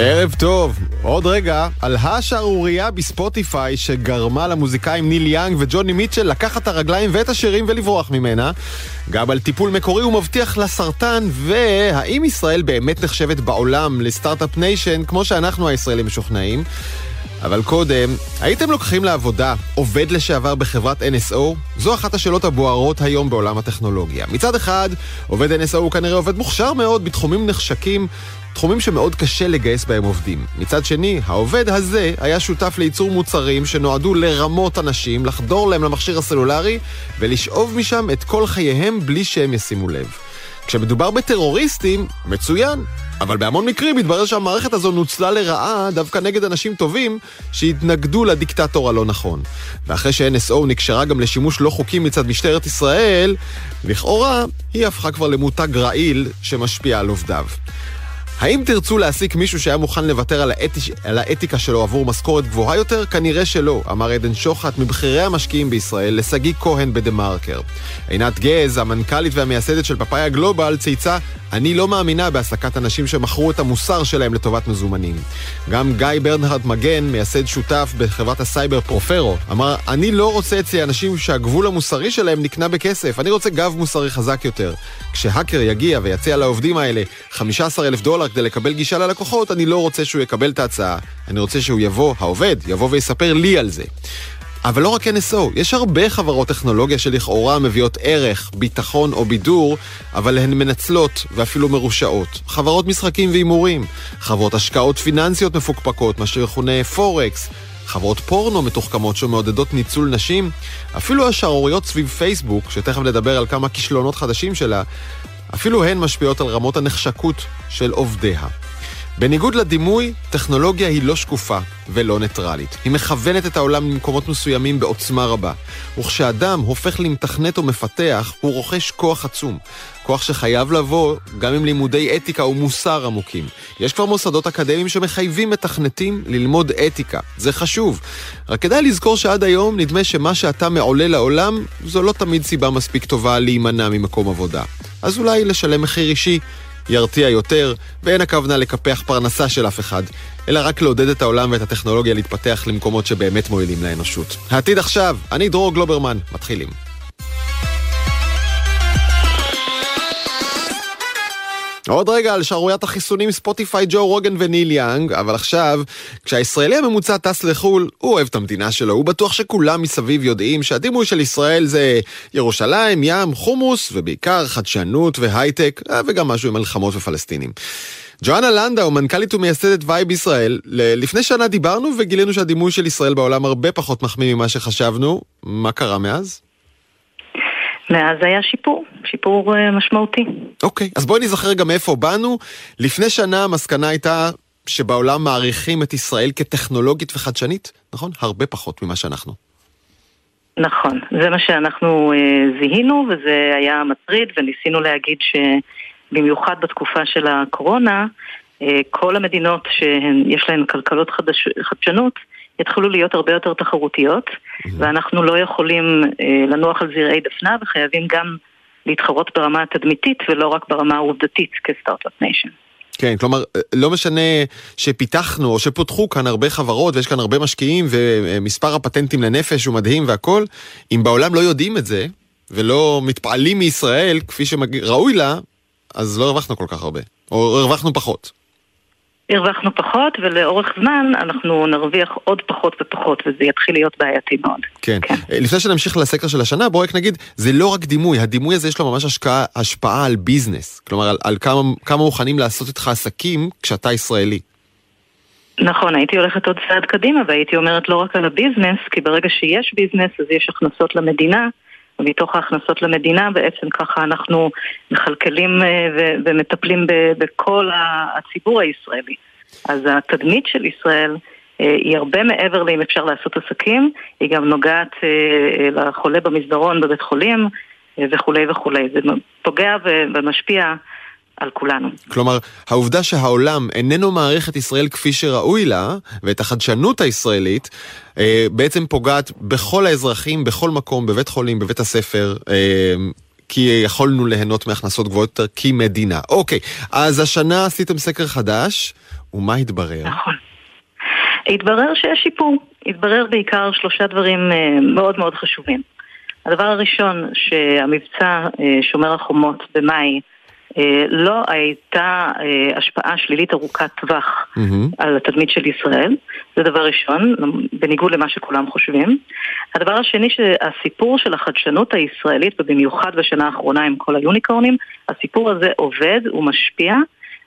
ערב טוב. עוד רגע, על השערורייה בספוטיפיי שגרמה למוזיקאים ניל יאנג וג'וני מיטשל לקחת את הרגליים ואת השירים ולברוח ממנה. גם על טיפול מקורי ומבטיח לסרטן, והאם ישראל באמת נחשבת בעולם ל start-up nation כמו שאנחנו הישראלים משוכנעים. אבל קודם, הייתם לוקחים לעבודה עובד לשעבר בחברת NSO? זו אחת השאלות הבוערות היום בעולם הטכנולוגיה. מצד אחד, עובד NSO הוא כנראה עובד מוכשר מאוד בתחומים נחשקים, תחומים שמאוד קשה לגייס בהם עובדים. מצד שני, העובד הזה היה שותף לייצור מוצרים שנועדו לרמות אנשים, לחדור להם למכשיר הסלולרי ולשאוב משם את כל חייהם בלי שהם ישימו לב. כשמדובר בטרוריסטים, מצוין. אבל בהמון מקרים מתברר שהמערכת הזו נוצלה לרעה דווקא נגד אנשים טובים שהתנגדו לדיקטטור הלא נכון. ואחרי ש-NSO נקשרה גם לשימוש לא חוקי מצד משטרת ישראל, לכאורה היא הפכה כבר למותג רעיל שמשפיע על עובדיו. האם תרצו להעסיק מישהו שהיה מוכן לוותר על, האתי, על האתיקה שלו עבור משכורת גבוהה יותר? כנראה שלא, אמר עדן שוחט מבכירי המשקיעים בישראל לשגיא כהן בדה מרקר. עינת גז, המנכ"לית והמייסדת של פאפאיה גלובל, צייצה אני לא מאמינה בהעסקת אנשים שמכרו את המוסר שלהם לטובת מזומנים. גם גיא ברנהרד מגן, מייסד שותף בחברת הסייבר פרופרו, אמר, אני לא רוצה אצלי אנשים שהגבול המוסרי שלהם נקנה בכסף, אני רוצה גב מוסרי חזק יותר. כשהאקר יגיע ויציע לעובדים האלה 15 אלף דולר כדי לקבל גישה ללקוחות, אני לא רוצה שהוא יקבל את ההצעה. אני רוצה שהוא יבוא, העובד, יבוא ויספר לי על זה. אבל לא רק NSO, יש הרבה חברות טכנולוגיה שלכאורה מביאות ערך, ביטחון או בידור, אבל הן מנצלות ואפילו מרושעות. חברות משחקים והימורים, חברות השקעות פיננסיות מפוקפקות, מה שיכונה פורקס, חברות פורנו מתוחכמות שמעודדות ניצול נשים, אפילו השערוריות סביב פייסבוק, שתכף נדבר על כמה כישלונות חדשים שלה, אפילו הן משפיעות על רמות הנחשקות של עובדיה. בניגוד לדימוי, טכנולוגיה היא לא שקופה ולא ניטרלית. היא מכוונת את העולם למקומות מסוימים בעוצמה רבה. וכשאדם הופך למתכנת או מפתח, הוא רוכש כוח עצום. כוח שחייב לבוא גם עם לימודי אתיקה ומוסר עמוקים. יש כבר מוסדות אקדמיים שמחייבים מתכנתים ללמוד אתיקה. זה חשוב. רק כדאי לזכור שעד היום נדמה שמה שאתה מעולה לעולם, זו לא תמיד סיבה מספיק טובה להימנע ממקום עבודה. אז אולי לשלם מחיר אישי ירתיע יותר, ואין הכוונה לקפח פרנסה של אף אחד, אלא רק לעודד את העולם ואת הטכנולוגיה להתפתח למקומות שבאמת מועילים לאנושות. העתיד עכשיו, אני דרור גלוברמן, מתחילים. עוד רגע על שערוריית החיסונים ספוטיפיי ג'ו רוגן וניל יאנג, אבל עכשיו, כשהישראלי הממוצע טס לחו"ל, הוא אוהב את המדינה שלו, הוא בטוח שכולם מסביב יודעים שהדימוי של ישראל זה ירושלים, ים, חומוס, ובעיקר חדשנות והייטק, אה, וגם משהו עם מלחמות ופלסטינים. ג'ואנה לנדאו, מנכ"לית ומייסדת וייב ישראל, לפני שנה דיברנו וגילינו שהדימוי של ישראל בעולם הרבה פחות מחמיא ממה שחשבנו. מה קרה מאז? מאז היה שיפור, שיפור uh, משמעותי. אוקיי, okay, אז בואי נזכר גם מאיפה באנו. לפני שנה המסקנה הייתה שבעולם מעריכים את ישראל כטכנולוגית וחדשנית, נכון? הרבה פחות ממה שאנחנו. נכון, זה מה שאנחנו uh, זיהינו וזה היה מטריד וניסינו להגיד שבמיוחד בתקופה של הקורונה, uh, כל המדינות שיש להן כלכלות חדש, חדשנות יתחילו להיות הרבה יותר תחרותיות. ואנחנו לא יכולים אה, לנוח על זרעי דפנה וחייבים גם להתחרות ברמה התדמיתית ולא רק ברמה העובדתית כסטארט-אפ ניישן. כן, כלומר, אה, לא משנה שפיתחנו או שפותחו כאן הרבה חברות ויש כאן הרבה משקיעים ומספר הפטנטים לנפש הוא מדהים והכל, אם בעולם לא יודעים את זה ולא מתפעלים מישראל כפי שראוי לה, אז לא הרווחנו כל כך הרבה, או הרווחנו פחות. הרווחנו פחות, ולאורך זמן אנחנו נרוויח עוד פחות ופחות, וזה יתחיל להיות בעייתי מאוד. כן. כן. אה, לפני שנמשיך לסקר של השנה, בואו רק נגיד, זה לא רק דימוי, הדימוי הזה יש לו ממש השקעה, השפעה על business. כלומר, על, על כמה, כמה מוכנים לעשות איתך עסקים כשאתה ישראלי. נכון, הייתי הולכת עוד צעד קדימה והייתי אומרת לא רק על ה business, כי ברגע שיש business אז יש הכנסות למדינה, ומתוך ההכנסות למדינה בעצם ככה אנחנו מכלכלים אה, ומטפלים בכל הציבור הישראלי. אז התדמית של ישראל אה, היא הרבה מעבר לאם אפשר לעשות עסקים, היא גם נוגעת אה, לחולה במסדרון בבית חולים וכולי וכולי. זה פוגע ומשפיע על כולנו. כלומר, העובדה שהעולם איננו מעריך את ישראל כפי שראוי לה, ואת החדשנות הישראלית, אה, בעצם פוגעת בכל האזרחים, בכל מקום, בבית חולים, בבית הספר. אה, כי יכולנו ליהנות מהכנסות גבוהות יותר כמדינה. אוקיי, אז השנה עשיתם סקר חדש, ומה התברר? נכון. התברר שיש שיפור. התברר בעיקר שלושה דברים אה, מאוד מאוד חשובים. הדבר הראשון, שהמבצע אה, שומר החומות במאי לא הייתה השפעה שלילית ארוכת טווח mm-hmm. על התדמית של ישראל, זה דבר ראשון, בניגוד למה שכולם חושבים. הדבר השני שהסיפור של החדשנות הישראלית, ובמיוחד בשנה האחרונה עם כל היוניקורנים, הסיפור הזה עובד, הוא משפיע.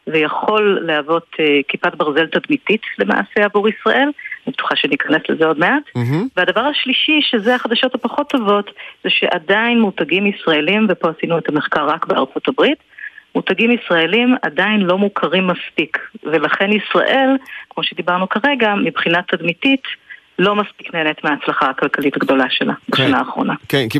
ויכול להוות uh, כיפת ברזל תדמיתית למעשה עבור ישראל, אני בטוחה שניכנס לזה עוד מעט. Mm-hmm. והדבר השלישי, שזה החדשות הפחות טובות, זה שעדיין מותגים ישראלים, ופה עשינו את המחקר רק בארצות הברית, מותגים ישראלים עדיין לא מוכרים מספיק, ולכן ישראל, כמו שדיברנו כרגע, מבחינה תדמיתית, לא מספיק נהנית מההצלחה הכלכלית הגדולה שלה כן, בשנה האחרונה. כן, כי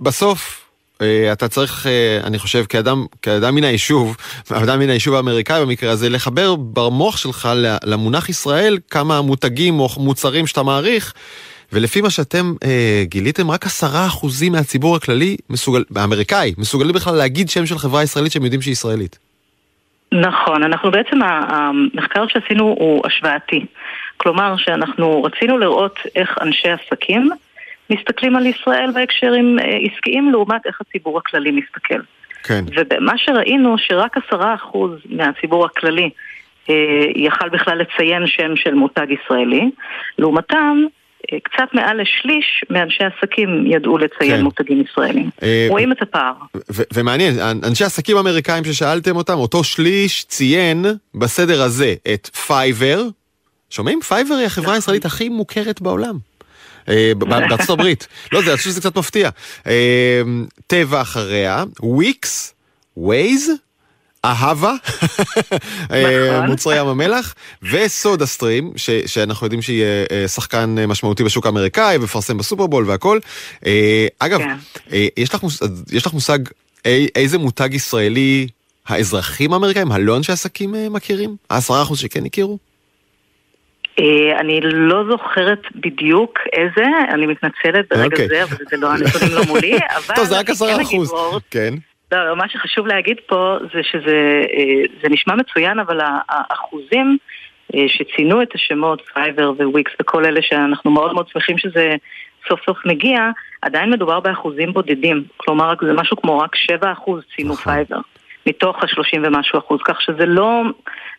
בסוף אה, אתה צריך, אה, אני חושב, כאדם, כאדם מן היישוב, אדם מן היישוב האמריקאי במקרה הזה, לחבר במוח שלך למונח ישראל כמה מותגים או מוצרים שאתה מעריך, ולפי מה שאתם אה, גיליתם, רק עשרה אחוזים מהציבור הכללי, מסוגל, האמריקאי, מסוגלים בכלל להגיד שם של חברה ישראלית שהם יודעים שהיא ישראלית. נכון, אנחנו בעצם, המחקר שעשינו הוא השוואתי. כלומר, שאנחנו רצינו לראות איך אנשי עסקים מסתכלים על ישראל בהקשרים אה, עסקיים לעומת איך הציבור הכללי מסתכל. כן. ומה שראינו שרק עשרה אחוז מהציבור הכללי אה, יכל בכלל לציין שם של מותג ישראלי, לעומתם קצת מעל לשליש מאנשי עסקים ידעו לציין כן. מותגים ישראלים. אה, רואים את הפער. ומעניין, אנשי עסקים אמריקאים ששאלתם אותם, אותו שליש ציין בסדר הזה את פייבר. שומעים? פייבר היא החברה נכון. הישראלית הכי מוכרת בעולם. אה, בארצות הברית. לא, אני חושב שזה קצת מפתיע. אה, טבע אחריה, וויקס, ווייז, אהבה, אה, נכון. מוצרי ים המלח, וסודה סטרים, ש, שאנחנו יודעים שהיא שחקן משמעותי בשוק האמריקאי, ומפרסם בסופרבול והכל. אגב, כן. יש, לך מושג, יש לך מושג איזה מותג ישראלי האזרחים האמריקאים, הלא אנשי עסקים מכירים? העשרה אחוז שכן הכירו? אה, אני לא זוכרת בדיוק איזה, אני מתנצלת ברגע okay. אוקיי. זה, אבל זה לא הנתונים לא מולי, אבל... טוב, זה רק עשרה אחוז, כן. לא, מה שחשוב להגיד פה זה שזה אה, נשמע מצוין, אבל האחוזים אה, שציינו את השמות, פייבר וויקס וכל אלה שאנחנו מאוד מאוד שמחים שזה סוף סוף מגיע, עדיין מדובר באחוזים בודדים. כלומר, זה משהו כמו רק 7 אחוז ציינו נכון. פייבר. מתוך ה-30 ומשהו אחוז, כך שזה לא,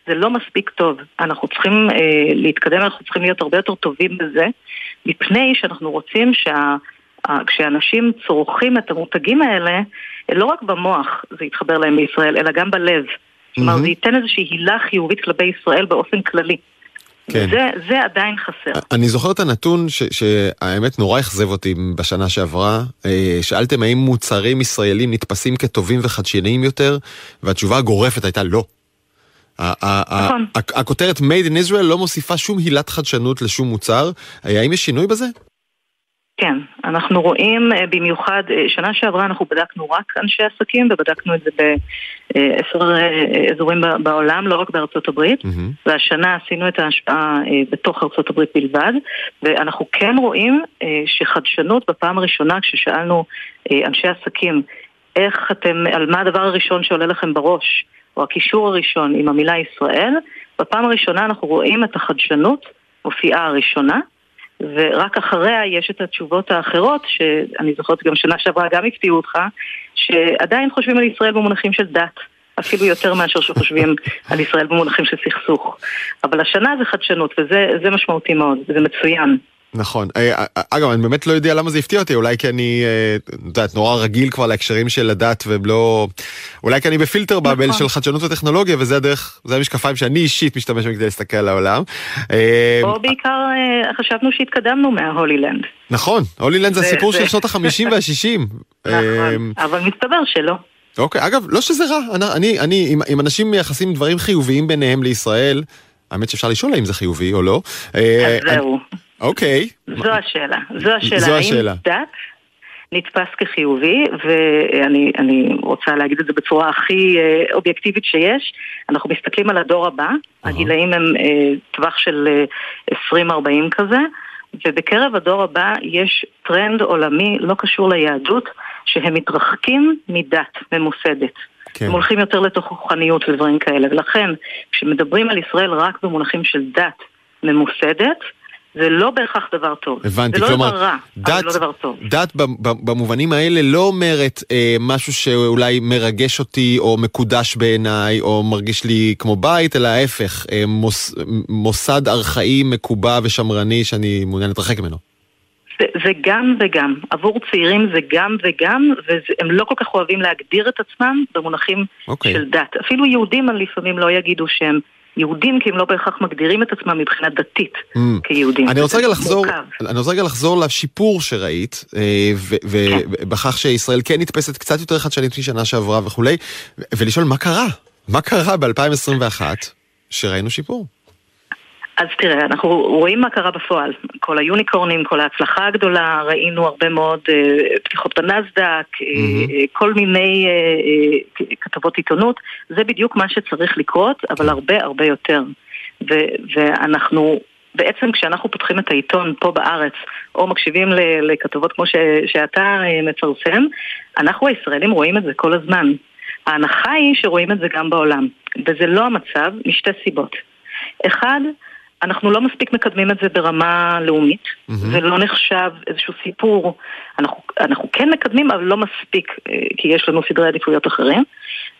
זה לא מספיק טוב. אנחנו צריכים אה, להתקדם, אנחנו צריכים להיות הרבה יותר טובים בזה, מפני שאנחנו רוצים שה... כשאנשים צורכים את המותגים האלה, לא רק במוח זה יתחבר להם בישראל, אלא גם בלב. כלומר, mm-hmm. זה ייתן איזושהי הילה חיובית כלפי ישראל באופן כללי. כן. זה, זה עדיין חסר. אני זוכר את הנתון ש, שהאמת נורא אכזב אותי בשנה שעברה. אה, שאלתם האם מוצרים ישראלים נתפסים כטובים וחדשניים יותר, והתשובה הגורפת הייתה לא. נכון. הכותרת Made in Israel לא מוסיפה שום הילת חדשנות לשום מוצר. אה, האם יש שינוי בזה? כן, אנחנו רואים אה, במיוחד, אה, שנה שעברה אנחנו בדקנו רק אנשי עסקים ובדקנו את זה בעשר אה, אזורים בעולם, לא רק בארצות הברית, mm-hmm. והשנה עשינו את ההשפעה בתוך ארצות הברית בלבד, ואנחנו כן רואים שחדשנות בפעם הראשונה כששאלנו אנשי עסקים איך אתם, על מה הדבר הראשון שעולה לכם בראש, או הקישור הראשון עם המילה ישראל, בפעם הראשונה אנחנו רואים את החדשנות מופיעה הראשונה. ורק אחריה יש את התשובות האחרות, שאני זוכרת גם שנה שעברה גם הפתיעו אותך, שעדיין חושבים על ישראל במונחים של דת. אפילו יותר מאשר שחושבים על ישראל במונחים של סכסוך. אבל השנה זה חדשנות, וזה משמעותי מאוד, וזה מצוין. נכון. אה, אה, אגב, אני באמת לא יודע למה זה הפתיע אותי, אולי כי אני, אה, את יודעת, נורא רגיל כבר להקשרים של הדת ולא... אולי כי אני בפילטר באבל נכון. של חדשנות וטכנולוגיה, וזה הדרך, זה המשקפיים שאני אישית משתמש בהם כדי להסתכל על העולם. או בעיקר חשבנו שהתקדמנו מההולילנד. נכון, הולילנד זה הסיפור של שנות החמישים והשישים. נכון, אבל מסתבר שלא. אוקיי, אגב, לא שזה רע, אני, אני, אם אנשים מייחסים דברים חיוביים ביניהם לישראל, האמת שאפשר לשאול האם זה חיובי או לא. אז זהו. אוקיי. זו השאלה. זו השאלה. זו השאלה. האם דת נתפס כחיובי, ואני רוצה להגיד את זה בצורה הכי אה, אובייקטיבית שיש. אנחנו מסתכלים על הדור הבא, הגילאים הם אה, טווח של 20-40 אה, כזה, ובקרב הדור הבא יש טרנד עולמי לא קשור ליהדות, שהם מתרחקים מדת ממוסדת. כן. הם הולכים יותר לתוך רוחניות ודברים כאלה. ולכן, כשמדברים על ישראל רק במונחים של דת ממוסדת, זה לא בהכרח דבר טוב. הבנתי, זה לא כלומר, דבר רע, דת, אבל לא דבר טוב. דת במובנים האלה לא אומרת אה, משהו שאולי מרגש אותי או מקודש בעיניי או מרגיש לי כמו בית, אלא ההפך, אה, מוס, מוסד ארכאי מקובע ושמרני שאני מעוניין להתרחק ממנו. זה, זה גם וגם. עבור צעירים זה גם וגם, והם לא כל כך אוהבים להגדיר את עצמם במונחים okay. אוקיי. של דת. אפילו יהודים לפעמים לא יגידו שהם יהודים כי הם לא בהכרח מגדירים את עצמם מבחינה דתית mm. כיהודים. אני רוצה רגע לחזור, אני רוצה רגע לחזור לשיפור שראית, אה, ובכך כן. שישראל כן נתפסת קצת יותר חדשנית משנה שעברה וכולי, ולשאול מה קרה? מה קרה ב-2021 שראינו שיפור? אז תראה, אנחנו רואים מה קרה בפועל. כל היוניקורנים, כל ההצלחה הגדולה, ראינו הרבה מאוד uh, פתיחות בנסדק, mm-hmm. uh, כל מיני uh, uh, כתבות עיתונות. זה בדיוק מה שצריך לקרות, אבל הרבה הרבה יותר. ו- ואנחנו, בעצם כשאנחנו פותחים את העיתון פה בארץ, או מקשיבים לכתבות כמו ש- שאתה uh, מפרסם, אנחנו הישראלים רואים את זה כל הזמן. ההנחה היא שרואים את זה גם בעולם, וזה לא המצב משתי סיבות. אחד, אנחנו לא מספיק מקדמים את זה ברמה לאומית, mm-hmm. זה לא נחשב איזשהו סיפור. אנחנו, אנחנו כן מקדמים, אבל לא מספיק, אה, כי יש לנו סדרי עדיפויות אחרים.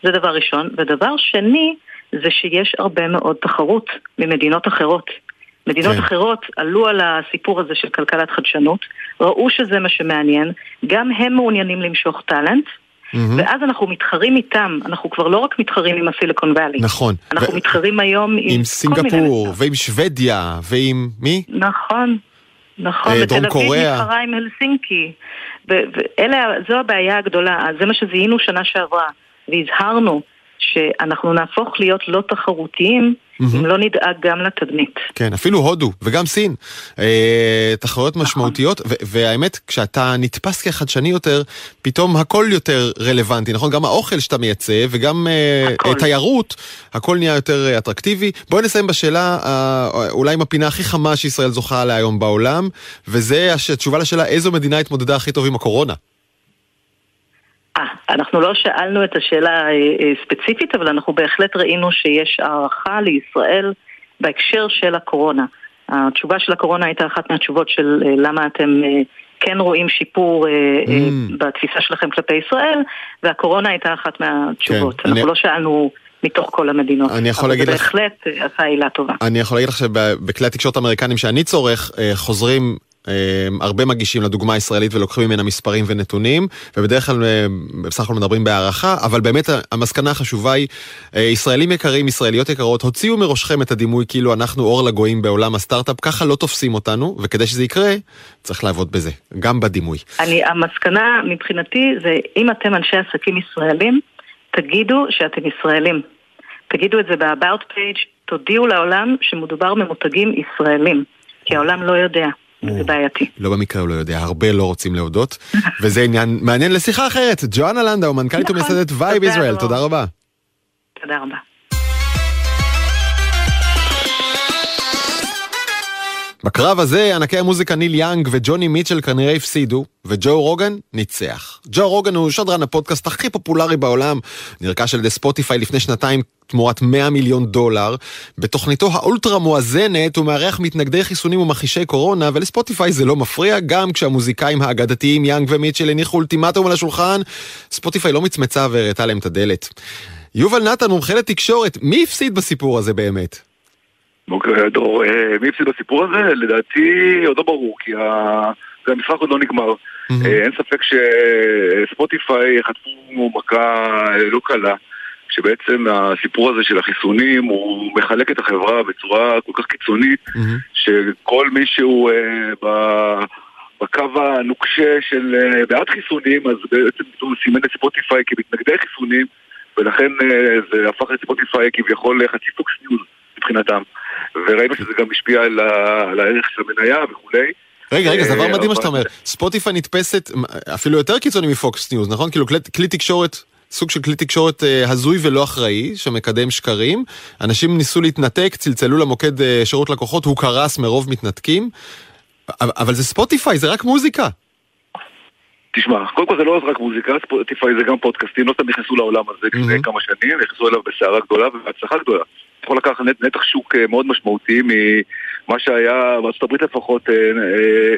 זה דבר ראשון. ודבר שני, זה שיש הרבה מאוד תחרות ממדינות אחרות. מדינות כן. אחרות עלו על הסיפור הזה של כלכלת חדשנות, ראו שזה מה שמעניין, גם הם מעוניינים למשוך טאלנט, Mm-hmm. ואז אנחנו מתחרים איתם, אנחנו כבר לא רק מתחרים עם הסיליקון ואלי. נכון. אנחנו ו... מתחרים היום עם... עם סינגפור, ועם שוודיה, ועם מי? נכון. נכון, אה, דרום קוריאה. מתחרה עם הלסינקי. ואלה, זו הבעיה הגדולה, זה מה שזיהינו שנה שעברה, והזהרנו שאנחנו נהפוך להיות לא תחרותיים mm-hmm. אם לא נדאג גם לתדמית. כן, אפילו הודו וגם סין. אה, תחרויות נכון. משמעותיות, והאמת, כשאתה נתפס כחדשני יותר, פתאום הכל יותר רלוונטי, נכון? גם האוכל שאתה מייצא וגם אה, תיירות, הכל נהיה יותר אה, אטרקטיבי. בואי נסיים בשאלה, אה, אולי עם הפינה הכי חמה שישראל זוכה עליה היום בעולם, וזה התשובה לשאלה איזו מדינה התמודדה הכי טוב עם הקורונה. אה, אנחנו לא שאלנו את השאלה אה, אה, ספציפית, אבל אנחנו בהחלט ראינו שיש הערכה לישראל בהקשר של הקורונה. התשובה של הקורונה הייתה אחת מהתשובות של למה אתם כן רואים שיפור mm. בתפיסה שלכם כלפי ישראל, והקורונה הייתה אחת מהתשובות. כן, אנחנו אני... לא שאלנו... מתוך כל המדינות. אני יכול להגיד לך... אבל זה בהחלט עשה עילה טובה. אני יכול להגיד לך שבכלי התקשורת האמריקנים שאני צורך, חוזרים הרבה מגישים לדוגמה הישראלית ולוקחים ממנה מספרים ונתונים, ובדרך כלל אמ, בסך הכל מדברים בהערכה, אבל באמת המסקנה החשובה היא, אה, ישראלים יקרים, ישראליות יקרות, הוציאו מראשכם את הדימוי כאילו אנחנו אור לגויים בעולם הסטארט-אפ, ככה לא תופסים אותנו, וכדי שזה יקרה, צריך לעבוד בזה, גם בדימוי. אני, המסקנה מבחינתי זה, אם אתם אנשי עסקים ישראלים, תגידו שאתם ישראלים. תגידו את זה ב-about page, תודיעו לעולם שמדובר במותגים ישראלים, כי העולם לא יודע. זה בעייתי. לא במקרה הוא לא יודע, הרבה לא רוצים להודות, וזה עניין מעניין לשיחה אחרת. ג'ואנה לנדאו, מנכ"לית נכון. ומייסדת וייב ישראל, תודה רבה. תודה רבה. בקרב הזה ענקי המוזיקה ניל יאנג וג'וני מיטשל כנראה הפסידו, וג'ו רוגן ניצח. ג'ו רוגן הוא שדרן הפודקאסט הכי פופולרי בעולם, נרכש על ידי ספוטיפיי לפני שנתיים תמורת 100 מיליון דולר. בתוכניתו האולטרה מואזנת הוא מארח מתנגדי חיסונים ומכחישי קורונה, ולספוטיפיי זה לא מפריע, גם כשהמוזיקאים האגדתיים יאנג ומיטשל הניחו אולטימטום על השולחן, ספוטיפיי לא מצמצה והראתה להם את הדלת. יובל נתן, מומחה לתקשורת, מי הפסיד בסיפור הזה באמת? בוקר דור, אה, מי הפסיד בסיפור הזה? לדעתי עוד לא ברור, כי המשחק עוד לא נגמר. אה, אין ספק שספוטיפיי חטפו מכה לא קלה. שבעצם הסיפור הזה של החיסונים הוא מחלק את החברה בצורה כל כך קיצונית, שכל מי שהוא אה, בקו הנוקשה של בעד חיסונים, אז בעצם הוא סימן את ספוטיפיי כמתנגדי חיסונים, ולכן זה הפך לספוטיפיי כביכול חצי פוקס ניוז מבחינתם. וראינו שזה גם השפיע על, על הערך של המניה וכולי. רגע, רגע, זה דבר אה, מדהים מה שאתה אומר. ספוטיפיי נתפסת אפילו יותר קיצוני מפוקס ניוז, נכון? כאילו כלי תקשורת, סוג של כלי תקשורת אה, הזוי ולא אחראי, שמקדם שקרים. אנשים ניסו להתנתק, צלצלו למוקד אה, שירות לקוחות, הוא קרס מרוב מתנתקים. אבל זה ספוטיפיי, זה רק מוזיקה. תשמע, קודם כל זה לא רק מוזיקה, ספוטיפיי זה גם פודקאסטים, לא סתם נכנסו לעולם הזה לפני. כמה שנים, נכנסו אליו בסערה גדולה ובהצלחה גדולה. יכול לקחת נת- נתח שוק אה, מאוד משמעותי ממה שהיה בארצות הברית לפחות, אה, אה,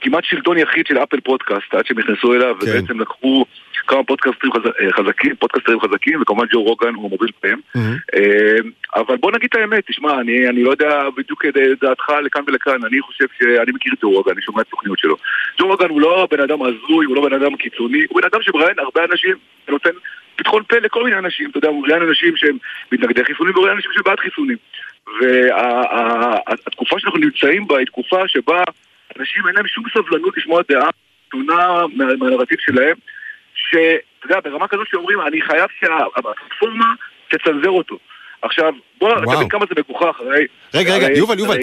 כמעט שלטון יחיד של אפל פודקאסט עד שהם נכנסו אליו, כן. ובעצם לקחו כמה פודקאסטרים חז- חזקים, פודקאסטרים חזקים, וכמובן ג'ו רוגן הוא מוביל בהם. מהמם. אה, אבל בוא נגיד את האמת, תשמע, אני, אני לא יודע בדיוק את דעתך לכאן ולכאן, אני חושב שאני מכיר את ג'ו רוגן, אני שומע את התוכניות שלו. ג'ו רוגן הוא לא בן אדם הזוי, הוא לא בן אדם קיצוני, הוא בן אדם שמראיין הרבה אנשים, ונותן פתחון פה לכל מיני אנשים, אתה יודע, מראיין אנשים שהם מתנגדי חיסונים ומראיין אנשים שבעד חיסונים. והתקופה שאנחנו נמצאים בה היא תקופה שבה אנשים אין להם שום סבלנות לשמוע דעה שונה מה- מהנרטיב שלהם, שאתה יודע, ברמה כזאת שאומרים, אני חייב שהפלטפורמה תצנזר אותו. עכשיו, בוא וואו. תבין כמה זה מגוחך, הרי... רגע, רגע, יובל, יובל,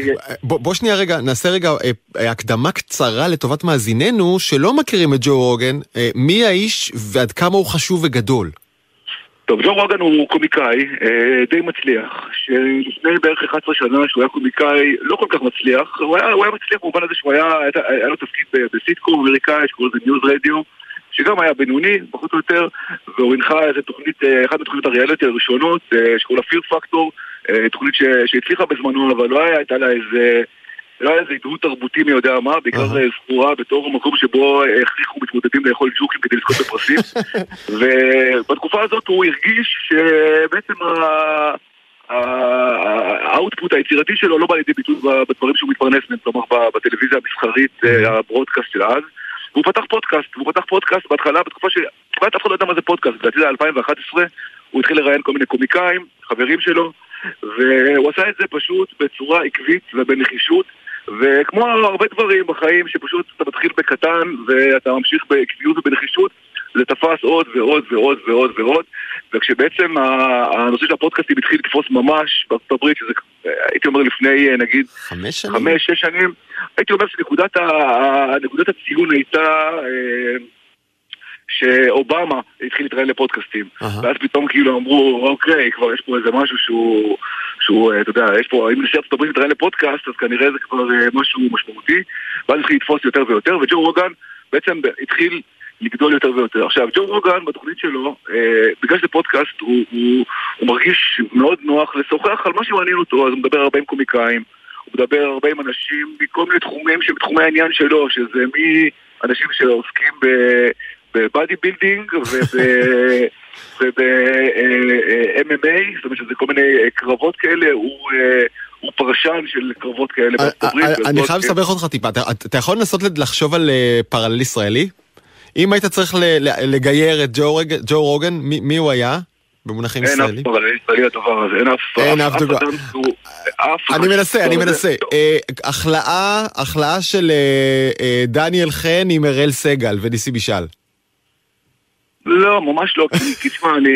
בוא שנייה רגע, נעשה רגע אה, אה, הקדמה קצרה לטובת מאזיננו שלא מכירים את ג'ו רוגן, אה, מי האיש ועד כמה הוא חשוב וגדול. טוב, ג'ו רוגן הוא קומיקאי אה, די מצליח, שלפני בערך 11 שנה שהוא היה קומיקאי לא כל כך מצליח, הוא היה, הוא היה מצליח במובן הזה שהוא היה, הייתה- היה לו תפקיד ב- בסיטקום אמריקאי שקוראים לזה News Radio, שגם היה בינוני, פחות או יותר, והוא הנחה איזה תוכנית, אה, אחת מתוכניות הריאליטי הראשונות, אה, שקוראים לה Fear Factor, תוכנית שהצליחה בזמנו, אבל לא היה, הייתה לה איזה... לא היה איזה הדהוד תרבותי מי יודע מה, בעיקר זכורה בתור מקום שבו הכריחו מתמודדים לאכול ג'וקים כדי לזכות בפרסים. ובתקופה הזאת הוא הרגיש שבעצם ה output היצירתי שלו לא בא לידי ביטוי בדברים שהוא מתפרנס מהם, כלומר בטלוויזיה המסחרית, אה, ה broadcast של אז. והוא פתח פודקאסט, והוא פתח פודקאסט בהתחלה, בתקופה שכמעט אף אחד לא ידע מה זה פודקאסט, לדעתי זה 2011, הוא התחיל לראיין כל מיני קומיקאים, חברים שלו, והוא עשה את זה פשוט בצורה עקבית ובנחישות, וכמו הרבה דברים בחיים שפשוט אתה מתחיל בקטן ואתה ממשיך בעקביות ובנחישות, זה תפס עוד ועוד ועוד ועוד ועוד, וכשבעצם הנושא של הפודקאסטים התחיל לתפוס ממש בארצות הברית, שזה הייתי אומר לפני אה, נגיד חמש שנים? חמש, שש שנים, הייתי אומר שנקודת ה- הציון הייתה אה, שאובמה התחיל להתראיין לפודקאסטים. אהה. ואז פתאום כאילו אמרו, אוקיי, כבר יש פה איזה משהו שהוא, שהוא, אה, אתה יודע, יש פה, אם נשיא ארצות הברית מתראיין לפודקאסט, אז כנראה זה כבר אה, משהו משמעותי, ואז התחיל לתפוס יותר ויותר, וג'ו רוגן בעצם התחיל לגדול יותר ויותר. עכשיו, ג'ו רוגן בתוכנית שלו, אה, בגלל שזה פודקאסט, הוא, הוא, הוא מרגיש מאוד נוח לשוחח על מה שמעניין אותו, אז הוא מדבר הרבה עם קומיקאים, הוא מדבר הרבה עם אנשים מכל מיני תחומים שהם תחומי העניין שלו, שזה מאנשים שעוסקים. ב body building וב-MMA, זאת אומרת שזה כל מיני אה, קרבות כאלה, הוא, אה, הוא פרשן של קרבות כאלה בארצות הברית. אה, אה, אני חייב לסבך אותך טיפה, אתה- יכול לנסות לחשוב על אה, parallel ישראלי? אם היית צריך לגייר את ג'ו רוגן, מי מי הוא היה? במונחים אין אף ישראלים? parallel ישראלי לדבר הזה, אין אף אין אף אחד אני מנסה, אני לא, מנסה. זה- אה, החלאה, של אה, אה, דניאל חן עם אראל סגל וניסי בישל. לא, ממש לא, כי- תשמע, אני...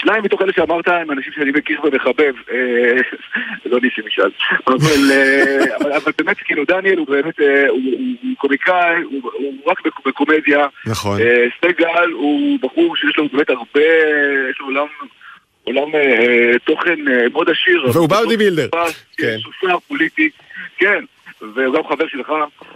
שניים מתוך אלה שאמרת הם אנשים שאני מכיר ומחבב, אה, לא ניסי משאל, אבל, אה, אבל, באמת כאילו דניאל הוא באמת, אה, הוא, קומיקאי, הוא, רק בק- בקומדיה, נכון. סגל הוא בחור שיש לו באמת הרבה, יש לו עולם, עולם תוכן מאוד עשיר. והוא באודי בילדר. כן. כן. פוליטי, כן, והוא גם חבר שלך,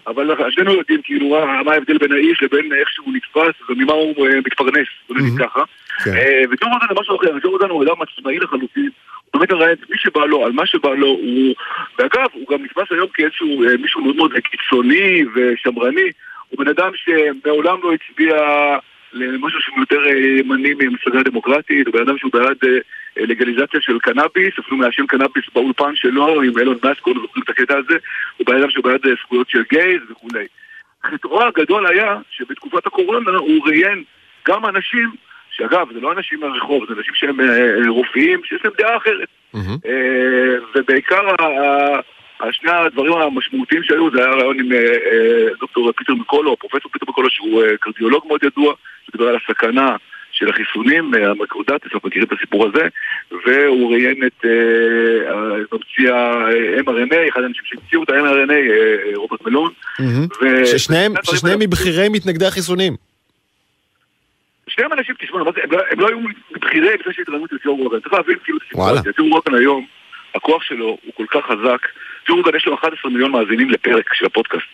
אבל שנינו יודעים כאילו מה ההבדל בין האיש לבין איך שהוא נתפס וממה הוא אה, מתפרנס, בוא נגיד. ככה. כן. אה, וג'ו רודן זה משהו אחר, ג'ו רודן הוא אדם עצמאי לחלוטין, הוא באמת מראיין את מי שבא לו, על מה שבא לו, הוא... ואגב, הוא גם נתפס היום כאיזשהו אה, מישהו מאוד מאוד קיצוני ושמרני, הוא בן אדם שמעולם לא הצביע למשהו שהוא יותר אה, ימני ממפלגה דמוקרטית, הוא בן אדם שהוא בעד אה, אה, לגליזציה של קנאביס, אפילו מעשן קנאביס באולפן שלו עם אילון מאסק, כולנו זוכרים את הקטע הזה, הוא בן אדם שהוא בעד זכויות של gays וכולי. חטאו הגדול היה שבתקופת הקורונה הוא ראיין גם אנשים, שאגב, זה לא אנשים מהרחוב, זה אנשים שהם רופאים, שיש להם דעה אחרת. אה, ובעיקר השני הדברים המשמעותיים שהיו זה היה ראיון עם אה, אה, דוקטור פיטר מקולו, פרופסור פיטר מקולו שהוא אה, קרדיולוג מאוד ידוע, שדיבר על הסכנה של החיסונים, המקרודטיס, אנחנו מכירים את הסיפור הזה, והוא ראיין את ממציא ה-mRNA, אחד האנשים שהמציאו את ה-mRNA, רוברט מלון. ששניהם שני מבכירי מתנגדי החיסונים. שניהם אנשים, תשמע, מה זה, הם לא- הם לא היו מבכירי לפני שהתראיינו את ג'ו רוגן. צריך להבין כאילו את וואלה. הסיטואציה. ג'ו רוגן היום, הכוח שלו הוא כל כך חזק. ג'ו רוגן יש לו 11 מיליון מאזינים לפרק של הפודקאסט.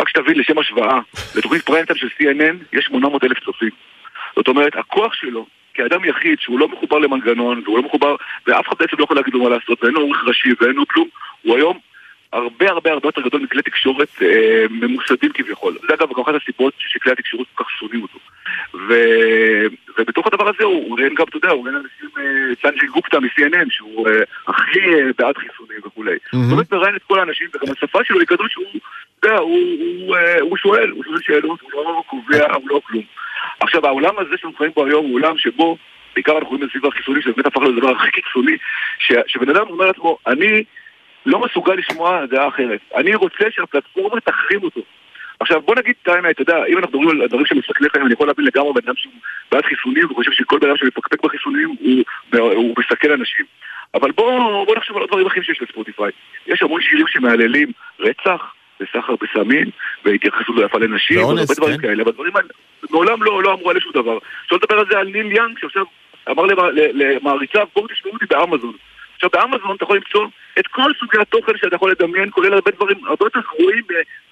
רק שתבין לשם השוואה, לתוכנית פריימטיים של CNN יש 800 אלף צופים. זאת אומרת, הכוח שלו כאדם יחיד שהוא לא מחובר למנגנון והוא לא מחובר, ואף אחד בעצם לא יכול להגיד לו מה לעשות ואין לו עורך ראשי ואין לו כלום, הוא היום הרבה הרבה הרבה יותר גדול מכלי תקשורת אה, ממוסדים כביכול. זה אגב גם אחת הסיבות שכלי התקשורת כל כך שונאים אותו. ו... ובתוך הדבר הזה הוא ראיין גם, אתה יודע, הוא ראיין אנשים, אה, צ'אנג'י גופטה מ-CNN, שהוא אה, הכי אה, בעד חיסונים וכולי. Mm-hmm. זאת אומרת, מראיין את כל האנשים, וגם השפה שלו היא כזאת שהוא, אתה יודע, הוא, הוא, אה, הוא שואל, הוא שואל שאלות, הוא לא קובע, הוא לא כלום. עכשיו, העולם הזה שאנחנו חיים בו היום הוא עולם שבו, בעיקר אנחנו רואים סביב החיסונים, שזה באמת הפך לדבר הכי קיצוני, שבן אדם אומר לעצמו, אני לא מסוגל לשמוע דעה אחרת. אני רוצה שהפלטפורמה תחרים אותו. עכשיו בוא נגיד את האמת, אתה יודע, אם אנחנו מדברים על דברים שמסתכלים חיים, אני יכול להבין לגמרי בן אדם שהוא בעד חיסונים, וחושב שכל בן אדם שמפקפק בחיסונים הוא, הוא מסתכל אנשים. אבל בוא, בוא נחשוב על הדברים אחרים שיש לספוטיפיי. יש המון שירים שמהללים רצח, וסחר בסמים, והתייחסות לא יפה לנשים, דברים כן. כאלה, אבל דברים האלה מעולם לא, לא אמרו עליה שום דבר. אפשר לדבר על זה על ניל יאנג, שעכשיו אמר למעריציו, בואו תשמעו אותי באמזון. עכשיו באמזון אתה יכול למצוא את כל סוגי התוכן שאתה יכול לדמיין, כולל הרבה דברים הרבה יותר גרועים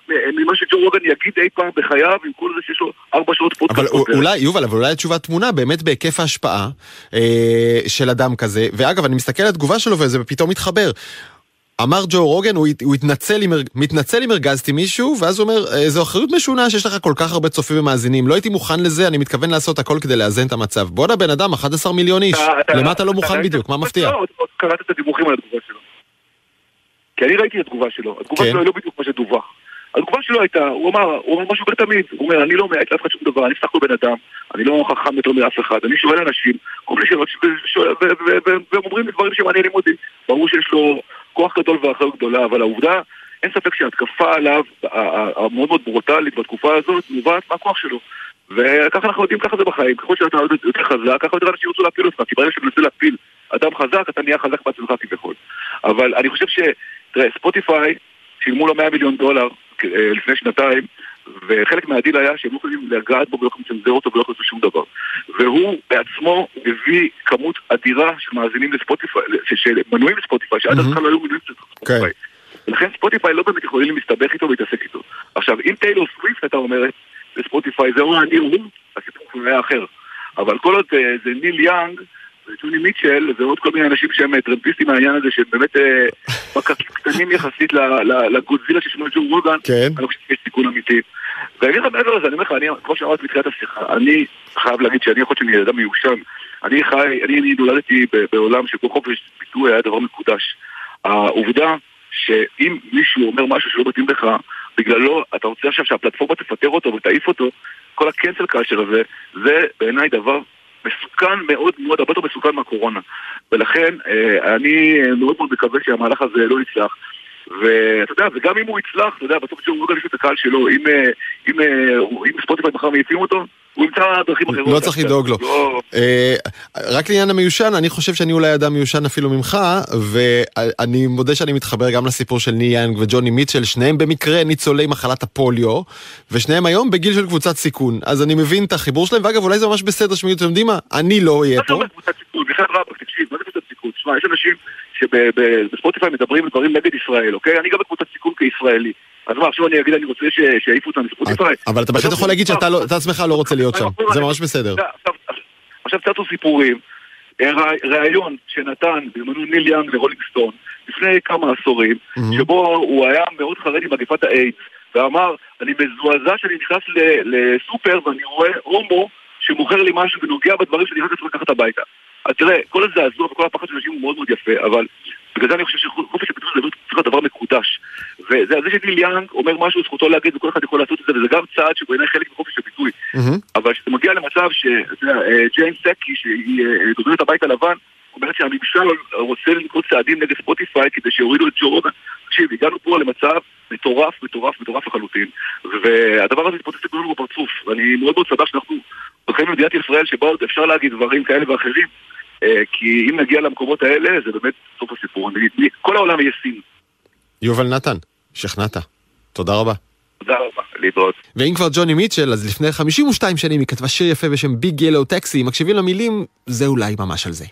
ממה שג'ו רוגן יגיד אי פעם בחייו, עם כל זה שיש לו ארבע שעות פודקאסט. אבל אולי, יובל, אבל אולי התשובה תמונה באמת בהיקף ההשפעה אה, של אדם כזה, ואגב, אני מסתכל על התגובה שלו וזה פתאום מתחבר. אמר ג'ו רוגן, הוא, הוא התנצל, אם, מתנצל אם הרגזתי מישהו, ואז הוא אומר, אה, זו אחריות משונה שיש לך כל כך הרבה צופים ומאזינים, לא הייתי מוכן לזה, אני מתכוון לעשות הכל כדי לאזן את המצב. בואנה בן אדם, 11 מיליון איש, למה אתה לא מוכן בדיוק? מה מפתיע? קראת את הדיווחים על התגובה שלו. כי אני ראיתי את התגובה שלו, התגובה כן. שלו היא לא בדיוק מה שדווח. התגובה שלו הייתה, הוא אמר, הוא אמר משהו תמיד, הוא אומר, אני לא מעט לאף אחד שום דבר, אני סך הכל בן אדם, אני לא חכם יותר מאף אחד, אני שואל אנשים, כל מיני שאלות, והם אומרים דברים שמעניינים אותי. ברור שיש לו כוח גדול ואחריות גדולה, אבל העובדה, אין ספק שההתקפה עליו, המאוד מאוד ברוטלית בתקופה הזאת, נובעת מהכוח שלו. וככה אנחנו יודעים, ככה זה בחיים, ככל שאתה יותר חזק, ככה יותר אנשים ירצו להפיל אותך, כי ברגע שאתה מנסה להפיל אדם חזק, אתה נהיה חזק בעצמך כביכול. אבל אני חושב ש... תראה, ספוטיפיי שילמו לו 100 מיליון דולר אה, לפני שנתיים, וחלק מהדיל היה שהם לא יכולים לגעת בו ולא יכולים לצנזר אותו ולא יכולים לעשות שום דבר. והוא בעצמו הביא כמות אדירה של מאזינים לספוטיפיי, של מנויים לספוטיפיי, שעד אז לא היו מנויים לספוטיפיי. כן. ולכן ספוטיפיי לא באמת יכולים להסתבך איתו ולהתעסק איתו. עכשיו, אם טיילור סוויפט הייתה אומרת לספוטיפיי, זה או אני או הוא, הסיפור היה אחר. אבל כל עוד אה, זה ניל יאנג, וג'וני מיטשל ועוד כל מיני אנשים שהם טרמפיסטים מהעניין הזה שהם באמת מקקים אה, קטנים יחסית לגודזילה ששמו ג'ו רוגן, כן. אני חושב שיש סיכון אמיתי. ואני אגיד לך מעבר לזה, אני אומר לך, כמו שאמרתי בתחילת השיחה, אני חייב להגיד שאני יכול להיות שאני אדם מיושן. אני חי, אני נולדתי בעולם שבו חופש ביטוי היה דבר מקודש. העובדה שאם מישהו אומר משהו שלא מתאים לך, בגללו אתה רוצה עכשיו שהפלטפורמה תפטר אותו ותעיף אותו, כל הקנסל קלצ'ר הזה, זה בעיניי דבר מסוכן מאוד מאוד, הרבה יותר מסוכן מהקורונה. ולכן אה, אני מאוד מאוד מקווה שהמהלך הזה לא יצלח. ואתה יודע, וגם אם הוא יצלח, אתה יודע, בסוף ג'ו רוגן יש את הקהל שלו, אם, אה, אם, אה, אם ספוטיפיי מחר מעיפים אותו, הוא ימצא דרכים אחרות. לא צריך לדאוג לו. לא... אה, רק לעניין המיושן, אני חושב שאני אולי אדם מיושן אפילו ממך, ואני מודה שאני מתחבר גם לסיפור של ני יאנג וג'וני מיטשל, שניהם במקרה ניצולי מחלת הפוליו, ושניהם היום בגיל של קבוצת סיכון. אז אני מבין את החיבור שלהם, ואגב, אולי זה ממש בסדר אתם יודעים מה, אני לא אהיה פה. יש אנשים שבספוטיפיי מדברים דברים נגד ישראל, אוקיי? אני גם בקבוצת סיכון כישראלי. אז מה, עכשיו אני אגיד, אני רוצה שיעיפו אותם מספוטיפיי? אבל אתה בהחלט יכול להגיד שאתה לא- עצמך לא רוצה להיות שם, זה ממש בסדר. עכשיו קצת סיפורים. ראיון שנתן במנוי ניל יאנג לרולינג סטון לפני כמה עשורים, שבו הוא היה מאוד חרד עם מגפת האיידס, ואמר, אני מזועזע שאני נכנס לסופר ואני רואה הומו שמוכר לי משהו ונוגע בדברים שאני נכנס לקחת הביתה. אז תראה, כל הזעזוע וכל הפחד של אנשים הוא מאוד מאוד יפה, אבל בגלל זה אני חושב שחופש הביטוי צריך להיות דבר מקודש. וזה שניל יאנג אומר משהו, זכותו להגיד, וכל אחד יכול לעשות את זה, וזה גם צעד שבעיניי חלק מחופש הביטוי. אבל כשזה מגיע למצב שג'יין סקי, שהיא אה, דוברת הבית הלבן, אומרת שהממשל רוצה לנקוט צעדים נגד ספוטיפיי כדי שיורידו את ג'ו רוגן. תקשיב, הגענו פה למצב מטורף, מטורף, מטורף לחלוטין. והדבר הזה מתפוצץ לכולנו בפרצוף. ואני מאוד מאוד שמח שאנחנו חיים במדינת ישראל שבה עוד אפשר להגיד דברים כאלה ואחרים. אה, כי אם נגיע למקומות האלה, זה באמת סוף הסיפור. כל העולם יהיה סין. יובל נתן, שכנעת. תודה רבה. תודה רבה, להתראות. ואם כבר ג'וני מיטשל, אז לפני 52 שנים היא כתבה שיר יפה בשם ביג ילו טקסי, מקשיבים למילים, זה אולי ממש על זה.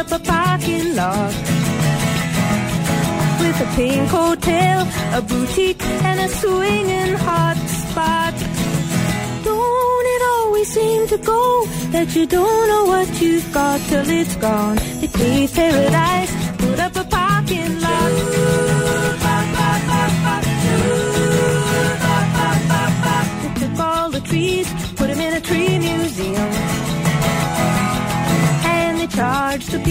Up a parking lot. With a pink hotel, a boutique, and a swinging hot spot. Don't it always seem to go that you don't know what you've got till it's gone? They paved paradise, put up a parking lot.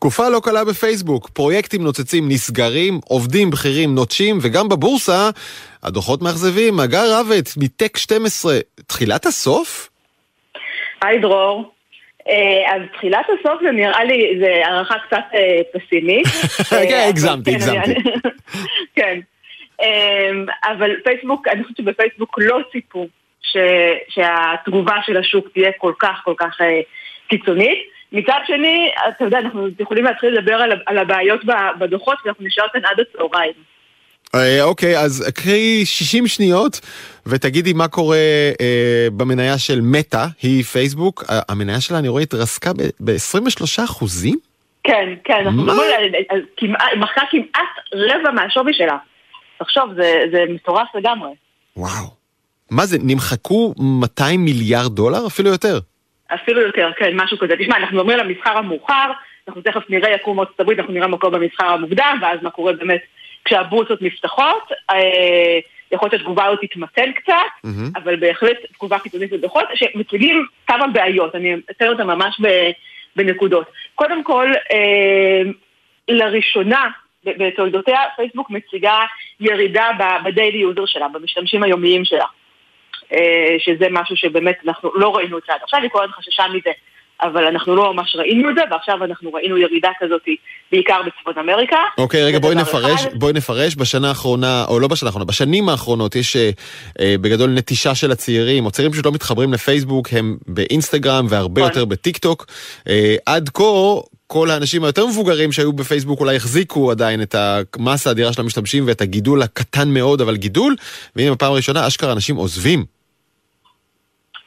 תקופה לא קלה בפייסבוק, פרויקטים נוצצים נסגרים, עובדים בכירים נוטשים, וגם בבורסה הדוחות מאכזבים. הגר רבת מטק 12, תחילת הסוף? היי דרור. אה, אז תחילת הסוף זה נראה לי, זה הערכה קצת אה, פסימית. כן, הגזמתי, כן, הגזמתי. אני- כן. אה, אבל פייסבוק, אני חושבת שבפייסבוק לא ציפו שהתגובה של השוק תהיה כל כך כל כך אה, קיצונית. מצד שני, אתה יודע, אנחנו יכולים להתחיל לדבר על על הבעיות בדוחות ואנחנו נשאר כאן עד הצהריים. אה, אוקיי, אז קחי 60 שניות ותגידי מה קורה אה, במניה של מטא, היא פייסבוק. המניה שלה, אני רואה, התרסקה ב-23 אחוזים? כן, כן, אנחנו? מדברים על על כמעט, מכרה כמעט רבע מהשווי שלה. תחשוב, זה, זה מטורף לגמרי. וואו. מה זה, נמחקו 200 מיליארד דולר? אפילו יותר. אפילו יותר, כן, משהו כזה. תשמע, אנחנו מדברים על המסחר המאוחר, אנחנו תכף נראה יקום ארצות הברית, אנחנו נראה מה קורה במסחר המוקדם, ואז מה קורה באמת כשהבורסות נפתחות. אה, יכול להיות שהתגובה הזאת תתמתן קצת, מהמם. אבל בהחלט תגובה קיצונית לדוחות, שמציגים כמה בעיות, אני אתן אותן ממש בנקודות. קודם כל, אה, לראשונה בתולדותיה, פייסבוק מציגה ירידה ב daily user שלה, במשתמשים היומיים שלה. אה, שזה משהו שבאמת אנחנו לא ראינו את זה עד עכשיו, היא כל הזמן חששה מזה, אבל אנחנו לא ממש ראינו את זה, ועכשיו אנחנו ראינו ירידה כזאת בעיקר בצפון אמריקה. אוקיי, רגע, זה בואי נפרש, אחד. בואי נפרש. בשנה האחרונה, או לא בשנה האחרונה, בשנים האחרונות יש אה, אה, בגדול נטישה של הצעירים, או צעירים פשוט לא מתחברים לפייסבוק, הם באינסטגרם והרבה נכון. יותר בטיק טוק. אה, עד כה... כל האנשים היותר מבוגרים שהיו בפייסבוק אולי החזיקו עדיין את המסה האדירה של המשתמשים ואת הגידול הקטן מאוד, אבל גידול, והנה בפעם הראשונה אשכרה אנשים עוזבים.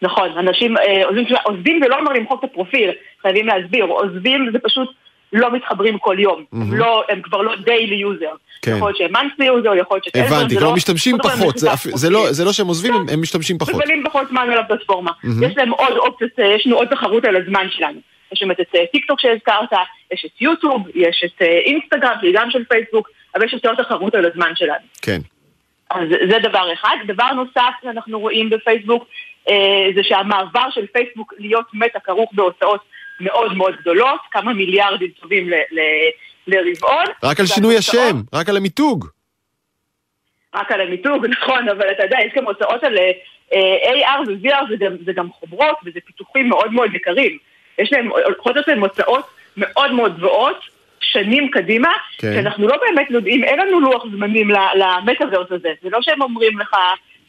נכון, אנשים אה, עוזבים, עוזבים זה לא אומר למחוק את הפרופיל, חייבים להסביר, עוזבים זה פשוט לא מתחברים כל יום, מהמם. לא, הם כבר לא daily user. כן. יכול להיות שהם monthly user, יכול להיות שטלפון, הבנתי, זה כלומר לא- משתמשים לא פחות, זה אפ- זה לא-. זה לא שהם עוזבים, הם- הם משתמשים פחות. מבלים פחות זמן על הפלטפורמה. מהמם. יש להם עוד אופציות, אה, יש לנו עוד תחרות על הזמן שלנו. יש באמת את אה, טיק טוק שהזכרת, יש את יוטיוב, יש את אה, אינסטגרם, שהיא גם של פייסבוק, אבל יש יותר תחרות על הזמן שלנו. כן. אז זה דבר אחד. דבר נוסף שאנחנו רואים בפייסבוק, אה, זה שהמעבר של פייסבוק להיות מטה כרוך בהוצאות מאוד מאוד גדולות, כמה מיליארדים טובים ל- ל- לרבעון. רק על שינוי השם, רק על המיתוג. רק על המיתוג, נכון, אבל אתה יודע, יש גם הוצאות על אה, AR ו-VR, זה זה גם חוברות וזה פיתוחים מאוד מאוד יקרים. יש להם, יכולות להיות להם הוצאות מאוד מאוד גבוהות, שנים קדימה, כן. שאנחנו לא באמת יודעים, אין לנו לוח זמנים למטאוורס הזה. זה לא שהם אומרים לך,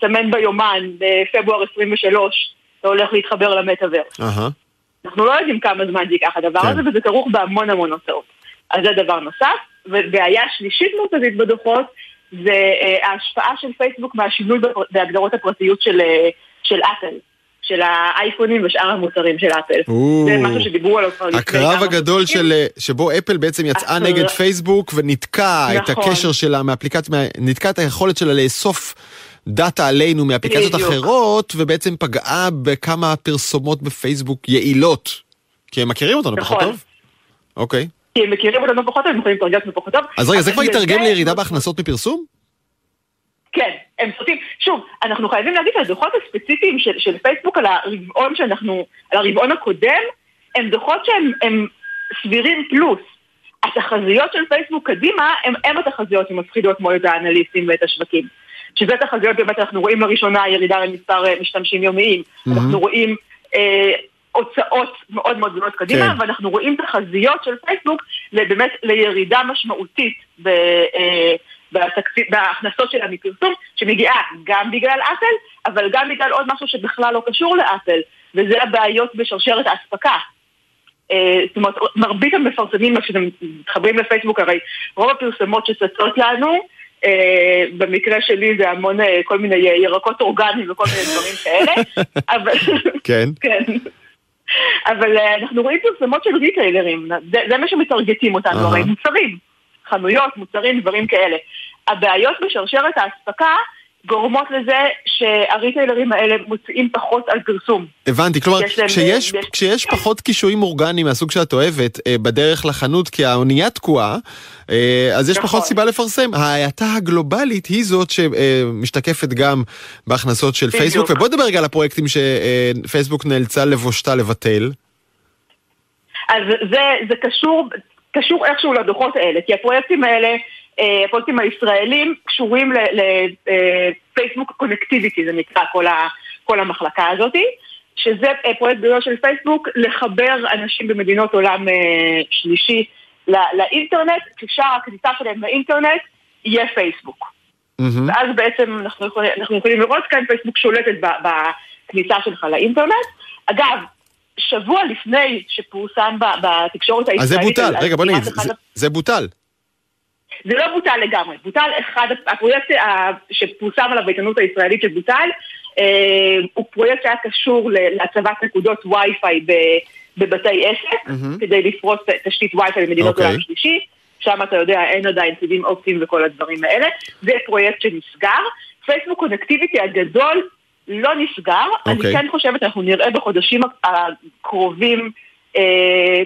תסמן ביומן בפברואר 23, אתה הולך להתחבר למטאוורס. אהה. אנחנו לא יודעים כמה זמן זה ייקח הדבר כן. הזה, וזה כרוך בהמון המון הוצאות. אז זה דבר נוסף. ובעיה שלישית מרכזית בדוחות, זה אה, ההשפעה של פייסבוק מהשינוי בהגדרות הפרטיות של, אה, של אפל. של האייפונים ושאר המוצרים של אפל. או. זה משהו שדיברו עליו כבר לפני הקרב כמה הגדול חודשים. של, אה, שבו אפל בעצם יצאה הקרב- נגד פייסבוק וניתקה את נכון. הקשר שלה מאפליקציה, ניתקה את היכולת שלה לאסוף דאטה עלינו מאפליקציות בדיוק. אחרות, ובעצם פגעה בכמה פרסומות בפייסבוק יעילות. כי הם מכירים אותנו פחות נכון. טוב? אוקיי. כי הם מכירים אותנו פחות טוב, הם יכולים אותנו פחות טוב. אז רגע, זה כבר יתרגם לזה- לירידה בהכנסות מפרסום? כן, הם סוטים. שוב, אנחנו חייבים להגיד שהדוחות הספציפיים של, של פייסבוק על הרבעון שאנחנו, על הרבעון הקודם, הם דוחות שהם הם סבירים פלוס. התחזיות של פייסבוק קדימה, הם, הם התחזיות שמפחידות מאוד את האנליסטים ואת השווקים. שזה תחזיות באמת, אנחנו רואים לראשונה ירידה במספר אה, משתמשים יומיים. אנחנו רואים אה, הוצאות מאוד מאוד גדולות קדימה, כן. ואנחנו רואים תחזיות של פייסבוק באמת לירידה משמעותית ב, אה, בתקציב, בהכנסות שלה מפרסום, שמגיעה גם בגלל אפל, אבל גם בגלל עוד משהו שבכלל לא קשור לאפל, וזה הבעיות בשרשרת האספקה. אה, זאת אומרת, מרבית המפרסמים, כשאתם מתחברים לפייסבוק, הרי רוב הפרסומות שצצות לנו, במקרה שלי זה המון אה, כל מיני ירקות אורגניים וכל מיני דברים כאלה, אבל... כן. כן. אבל אה, אנחנו רואים פרסומות של ריטיילרים, זה, זה מה שמטרגטים אותנו. הרי מוצרים, חנויות, מוצרים, דברים כאלה. הבעיות בשרשרת האספקה גורמות לזה שהריטיילרים האלה מוציאים פחות על פרסום. הבנתי, כלומר, להם, כשיש, יש- כשיש פחות קישואים אורגניים מהסוג שאת אוהבת אה, בדרך לחנות כי האונייה תקועה, אה, אז יש נכון. פחות סיבה לפרסם. ההאטה הגלובלית היא זאת שמשתקפת גם בהכנסות של בדיוק. פייסבוק. ובוא נדבר רגע על הפרויקטים שפייסבוק נאלצה לבושתה לבטל. אז זה, זה קשור, קשור איכשהו לדוחות האלה, כי הפרויקטים האלה, אה, הפרויקטים הישראלים קשורים לפייסבוק קונקטיביטי, זה נקרא כל, ה, כל המחלקה הזאתי, שזה אה, פרויקט גדול של פייסבוק, לחבר אנשים במדינות עולם אה, שלישי לא- לאינטרנט, כששער הכניסה שלהם לאינטרנט יהיה פייסבוק. מהמם. ואז בעצם אנחנו יכולים, אנחנו יכולים לראות כאן פייסבוק שולטת בכניסה שלך לאינטרנט. אגב, שבוע לפני שפורסם בתקשורת אז זה הישראלית... בוטל, רגע בוא נגיד, זה- זה בוטל. זה לא בוטל לגמרי, בוטל אחד, הפרויקט ה- שפורסם עליו בעיתונות הישראלית שבוטל, אה, הוא פרויקט שהיה קשור להצבת נקודות וי-פיי בבתי עסק, מהמם. כדי לפרוס תשתית וי-פיי במדינות אוקיי. עולם שלישי, שם אתה יודע, אין עדיין סיבים אופטיים וכל הדברים האלה, זה פרויקט שנסגר. פייסבוק קונקטיביטי הגדול לא נסגר, אני אוקיי. כן חושבת, אנחנו נראה בחודשים הקרובים אה,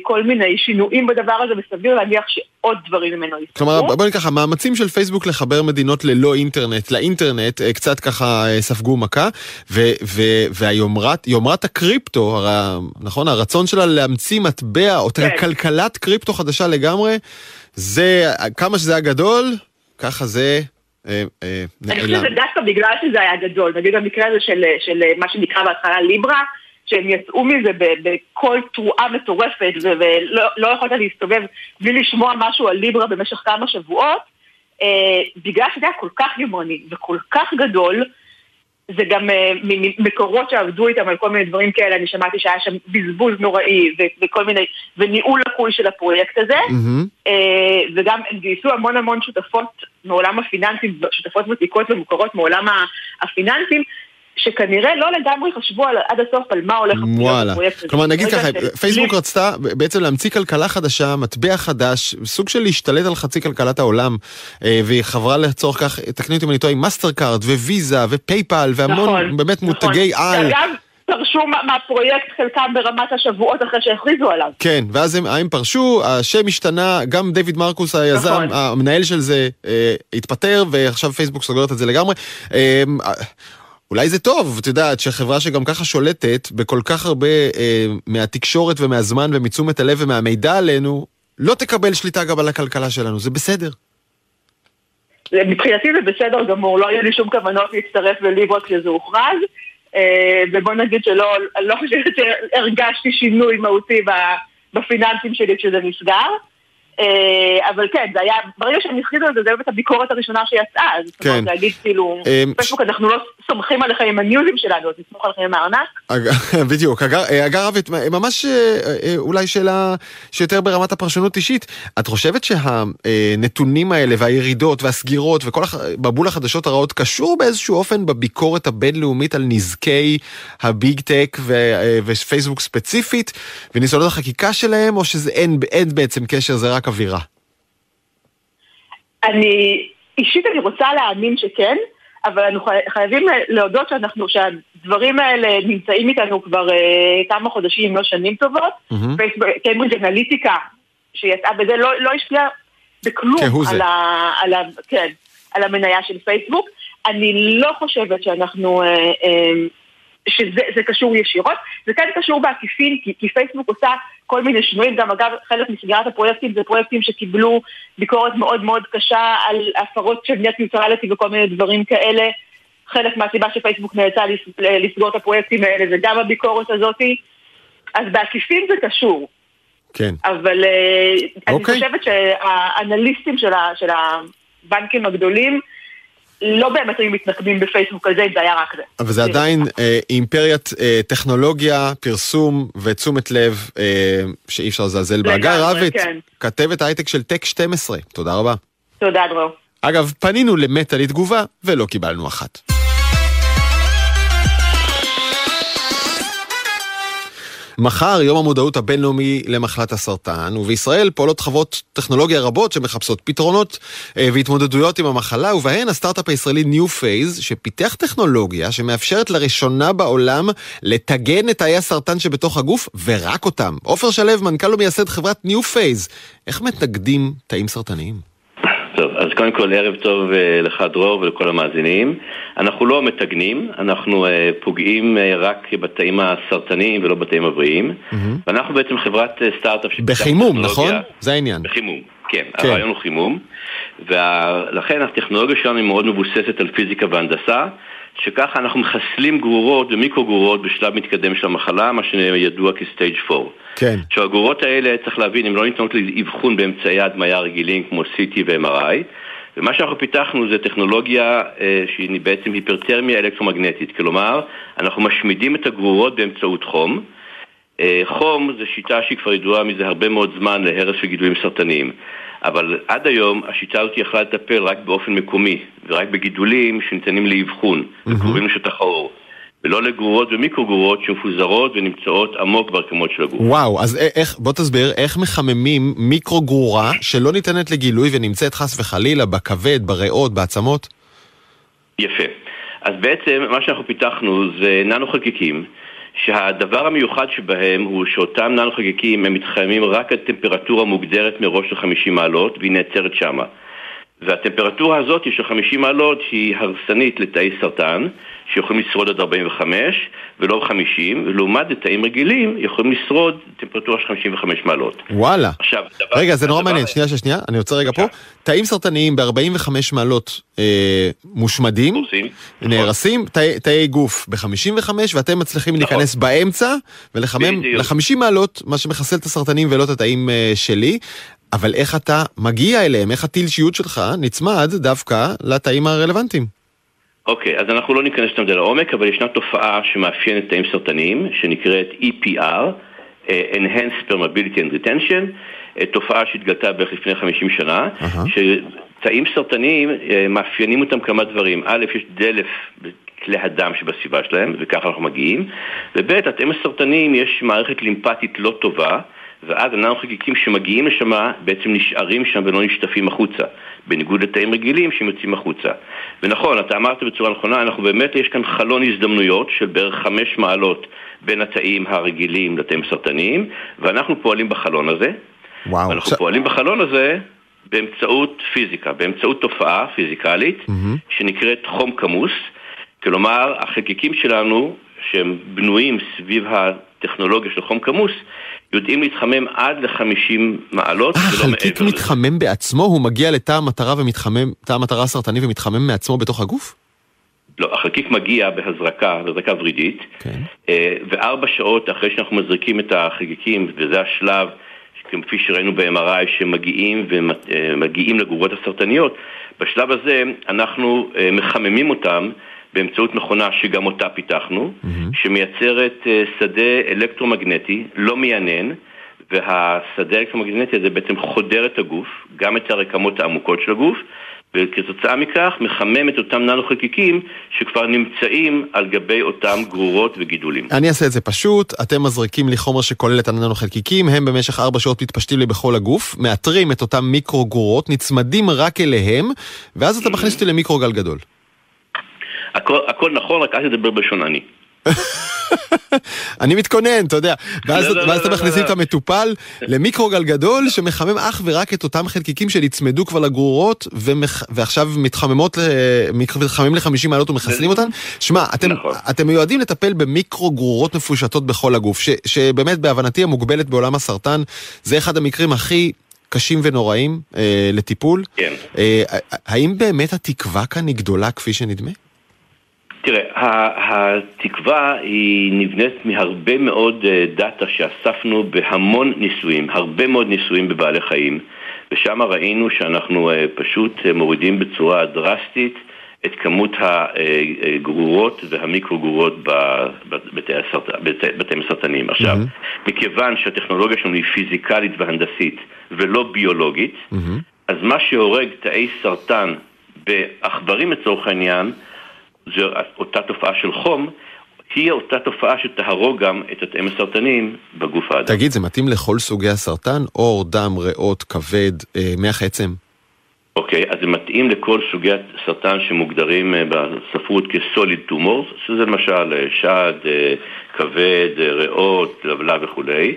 כל מיני שינויים בדבר הזה, וסביר להניח שעוד דברים ממנו יסתכלו. כלומר, בוא נגיד ככה, המאמצים של פייסבוק לחבר מדינות ללא אינטרנט לאינטרנט אה, קצת ככה אה, ספגו מכה, והיומרת יומרת הקריפטו, הרי, נכון, הרצון שלה להמציא מטבע או כן. כלכלת קריפטו חדשה לגמרי, זה, כמה שזה היה גדול, ככה זה אה, אה, אני חושבת. שזה דווקא בגלל שזה היה גדול, נגיד במקרה הזה של, של מה שנקרא בהתחלה ליברה, שהם יצאו מזה ב- בכל תרועה מטורפת ולא לא יכולת להסתובב בלי לשמוע משהו על ליברה במשך כמה שבועות, אה, בגלל שזה היה כל כך יומרני וכל כך גדול, זה גם אה, ממקורות שעבדו איתם על כל מיני דברים כאלה, אני שמעתי שהיה שם בזבוז נוראי ו- וכל מיני, וניהול לקוי של הפרויקט הזה. אה, וגם הם גייסו המון המון שותפות מעולם הפיננסים, שותפות ותיקות ומוכרות מעולם הפיננסים, שכנראה לא לגמרי חשבו על, עד הסוף על מה הולך להיות וואלה. בפרויקט הזה. כלומר, נגיד ברגע ככה, פייסבוק רצתה בעצם להמציא כלכלה חדשה, מטבע חדש, סוג של להשתלט על חצי כלכלת העולם, אה, והיא חברה לצורך כך, תקני אותי אם אני טועה, עם מאסטר קארד וויזה ופייפל והמון נכון, באמת נכון. מותגי על. שאגב, פרשו מה- מהפרויקט חלקם ברמת השבועות אחרי שהכריזו עליו. כן, ואז הם, הם פרשו, השם השתנה, גם דיוויד מרקוס היזם, נכון. המנהל של זה, אה, התפטר, ועכשיו פייסבוק סוגרת את זה לגמרי. אה, אולי זה טוב, את יודעת, שחברה שגם ככה שולטת בכל כך הרבה אה, מהתקשורת ומהזמן ומתשומת הלב ומהמידע עלינו, לא תקבל שליטה גם על הכלכלה שלנו, זה בסדר. מבחינתי זה בסדר גמור, לא היו לי שום כוונות להצטרף לליברה כשזה הוכרז, אה, ובוא נגיד שלא לא חושבת שהרגשתי שינוי מהותי בפיננסים שלי כשזה נסגר. אה, אבל כן, זה היה, ברגע שהם הכריזו על זה, זה באמת הביקורת הראשונה שיצאה, אז זאת אומרת כן. להגיד כאילו, אה, פייסבוק אנחנו לא סומכים עליכם עם הניוזים שלנו, אז נסמוך עליכם עם הארנק. בדיוק. אגר אה, ממש אה, אה, אולי שאלה שיותר ברמת הפרשנות אישית. את חושבת שהנתונים האלה והירידות והסגירות וכל הח- מבול החדשות הרעות קשור באיזשהו אופן בביקורת הבינלאומית על נזקי הביג טק ו- ופייסבוק ספציפית וניסיונות החקיקה שלהם, או שזה אין, אין בעצם קשר, זה רק אווירה? אני, אישית אני רוצה להאמין שכן, אבל אנחנו חי- חייבים להודות שאנחנו, שהדברים האלה נמצאים איתנו כבר אה, כמה חודשים, אם לא שנים טובות. פייסבוק, קיימברידג' אנליטיקה, שיצאה בזה, לא, לא השפיעה בכלום. על, ה, על, ה, כן, על המניה של פייסבוק. אני לא חושבת שאנחנו, אה, אה, שזה זה קשור ישירות, זה כן קשור בעקיפין, כי, כי פייסבוק עושה כל מיני שינויים, גם אגב, חלק מסגירת הפרויקטים זה פרויקטים שקיבלו ביקורת מאוד מאוד קשה על הפרות של net neutrality וכל מיני דברים כאלה. חלק מהסיבה שפייסבוק נאלצה לס- לסגור את הפרויקטים האלה זה גם הביקורת הזאתי. אז בעקיפין זה קשור. כן. אבל אה, אני אוקיי. חושבת שהאנליסטים של, ה, של הבנקים הגדולים לא באמת היו מתנקמים בפייסבוק על זה אם זה היה רק זה. אבל זה עדיין אה, אימפריית אה, טכנולוגיה, פרסום ותשומת לב אה, שאי אפשר לזלזל בה. הגר רביץ, כן. כתבת הייטק של טק 12, תודה רבה. תודה דרור. אגב, פנינו למטא לתגובה ולא קיבלנו אחת. מחר יום המודעות הבינלאומי למחלת הסרטן, ובישראל פועלות חברות טכנולוגיה רבות שמחפשות פתרונות אה, והתמודדויות עם המחלה, ובהן הסטארט-אפ הישראלי New Phase, שפיתח טכנולוגיה שמאפשרת לראשונה בעולם לטגן את תאי הסרטן שבתוך הגוף, ורק אותם. עופר שלו, מנכ"ל ומייסד חברת New Phase, איך מתנגדים תאים סרטניים? טוב, אז קודם כל ערב טוב אה, לך דרור ולכל המאזינים. אנחנו לא מתגנים, אנחנו אה, פוגעים אה, רק בתאים הסרטניים ולא בתאים הבריאים. ואנחנו בעצם חברת אה, סטארט-אפ שפיתחה בחימום, נכון? זה העניין. בחימום, כן. כן. הרעיון הוא חימום. ולכן הטכנולוגיה שלנו היא מאוד מבוססת על פיזיקה והנדסה, שככה אנחנו מחסלים גרורות ומיקרו גרורות בשלב מתקדם של המחלה, מה שידוע כסטייג' 4. כן. עכשיו הגרורות האלה, צריך להבין, הן לא ניתנות לאבחון באמצעי הדמיה רגילים כמו CT ו-MRI ומה שאנחנו פיתחנו זה טכנולוגיה אה, שהיא בעצם היפרתרמיה אלקטרומגנטית כלומר, אנחנו משמידים את הגרורות באמצעות חום אה, חום זה שיטה שהיא כבר ידועה מזה הרבה מאוד זמן להרס של גידולים סרטניים אבל עד היום השיטה הזאת יכלה לטפל רק באופן מקומי ורק בגידולים שניתנים לאבחון וקרובים לשטח העור ולא לגרורות ומיקרו-גרורות שמפוזרות ונמצאות עמוק ברקמות של הגוף. וואו, אז איך, בוא תסביר, איך מחממים מיקרו-גרורה שלא ניתנת לגילוי ונמצאת חס וחלילה בכבד, בריאות, בעצמות? יפה. אז בעצם מה שאנחנו פיתחנו זה ננו חלקיקים, שהדבר המיוחד שבהם הוא שאותם ננו חלקיקים הם מתחממים רק על טמפרטורה מוגדרת מראש של 50 מעלות והיא נעצרת שמה. והטמפרטורה הזאת של 50 מעלות היא הרסנית לתאי סרטן שיכולים לשרוד עד 45 ולא 50 ולעומת תאים רגילים יכולים לשרוד טמפרטורה של 55 מעלות. וואלה. עכשיו, דבר- רגע, זה נורא מעניין, שנייה, שנייה, שנייה, אני עוצר רגע פה. תאים סרטניים ב-45 מעלות אה, מושמדים, הורסים. נהרסים, תאי- תאי גוף ב-55, ואתם מצליחים נכון. להיכנס באמצע ולחמם בדיוק. ל-50 מעלות, מה שמחסל את הסרטנים ולא את התאים אה, שלי. אבל איך אתה מגיע אליהם, איך הטיל שיוט שלך נצמד דווקא לתאים הרלוונטיים? אוקיי, אז אנחנו לא ניכנס לזה לעומק, אבל ישנה תופעה שמאפיינת תאים סרטניים, שנקראת EPR, אה, Enhanced Permeability and Retention, אה, תופעה שהתגלתה בערך לפני 50 שנה, אהה. שתאים סרטניים אה, מאפיינים אותם כמה דברים. א', יש דלף בכלי הדם שבסביבה שלהם, וככה אנחנו מגיעים, וב', לתאים הסרטניים יש מערכת לימפטית לא טובה, ואז הננו חלקיקים שמגיעים לשם בעצם נשארים שם ולא נשטפים החוצה, בניגוד לתאים רגילים שהם יוצאים החוצה. ונכון, אתה אמרת בצורה נכונה, אנחנו באמת, יש כאן חלון הזדמנויות של בערך חמש מעלות בין התאים הרגילים לתאים סרטניים, ואנחנו פועלים בחלון הזה. וואו. אנחנו עכשיו- פועלים בחלון הזה באמצעות פיזיקה, באמצעות תופעה פיזיקלית מהמם. שנקראת חום כמוס, כלומר החלקיקים שלנו שהם בנויים סביב הטכנולוגיה של חום כמוס יודעים להתחמם עד ל-50 מעלות אה, ולא חלקיק מעבר לזה. מתחמם בעצמו? הוא מגיע לתא המטרה ומתחמם, תא המטרה הסרטני ומתחמם מעצמו בתוך הגוף? לא, החלקיק מגיע בהזרקה, בהזרקה ורידית, כן. אה, וארבע שעות אחרי שאנחנו מזריקים את החלקיקים, וזה השלב, כפי שראינו ב-MRI, שמגיעים ומגיעים לגרורות הסרטניות, בשלב הזה אנחנו אה, מחממים אותם באמצעות מכונה שגם אותה פיתחנו, שמייצרת אה, שדה אלקטרומגנטי לא מיינן, והשדה האלקטרומגנטי הזה בעצם חודר את הגוף, גם את הרקמות העמוקות של הגוף, וכתוצאה מכך מחמם את אותם ננו-חלקיקים שכבר נמצאים על גבי אותם גרורות וגידולים. אני אעשה את זה פשוט, אתם מזריקים לי חומר שכולל את הננו-חלקיקים, הם במשך ארבע שעות מתפשטים לי בכל הגוף, מאתרים את אותם מיקרו-גרורות, נצמדים רק אליהם, ואז אתה מכניס אותי למיקרוגל גדול. הכל, הכל נכון, רק אל תדבר בלשון עני. אני מתכונן, אתה יודע. ואז, לא, לא, אתם לא, מכניסים. את המטופל למיקרוגל גדול שמחמם אך ורק את אותם חלקיקים שנצמדו כבר לגרורות. ועכשיו מתחממות, מתחממים ל-50 מעלות ומחסלים אותן. שמע, אתם, נכון. מיועדים לטפל במיקרו גרורות מפושטות בכל הגוף. שבאמת בהבנתי המוגבלת בעולם הסרטן, זה אחד המקרים הכי... קשים ונוראים אה, לטיפול. כן. אה, האם באמת התקווה כאן היא גדולה כפי שנדמה? תראה, התקווה היא נבנית מהרבה מאוד אה, דאטה שאספנו בהמון ניסויים, הרבה מאוד ניסויים בבעלי חיים, ושם ראינו שאנחנו אה, פשוט אה, מורידים בצורה דרסטית את כמות הגרורות והמיקרו-גרורות בתים הסרטניים. עכשיו, מכיוון שהטכנולוגיה שלנו היא פיזיקלית והנדסית ולא ביולוגית, אז מה שהורג תאי סרטן בעכברים לצורך העניין, זו אותה תופעה של חום, היא אותה תופעה שתהרוג גם את התאים הסרטניים בגוף האדם. תגיד, זה מתאים לכל סוגי הסרטן? עור, דם, ריאות, כבד, אה, מח עצם? אוקיי, אז זה מתאים לכל סוגי הסרטן שמוגדרים אה, בספרות כ solid tumors, שזה למשל אה, שד, אה, כבד, ריאות, לבלב וכולי.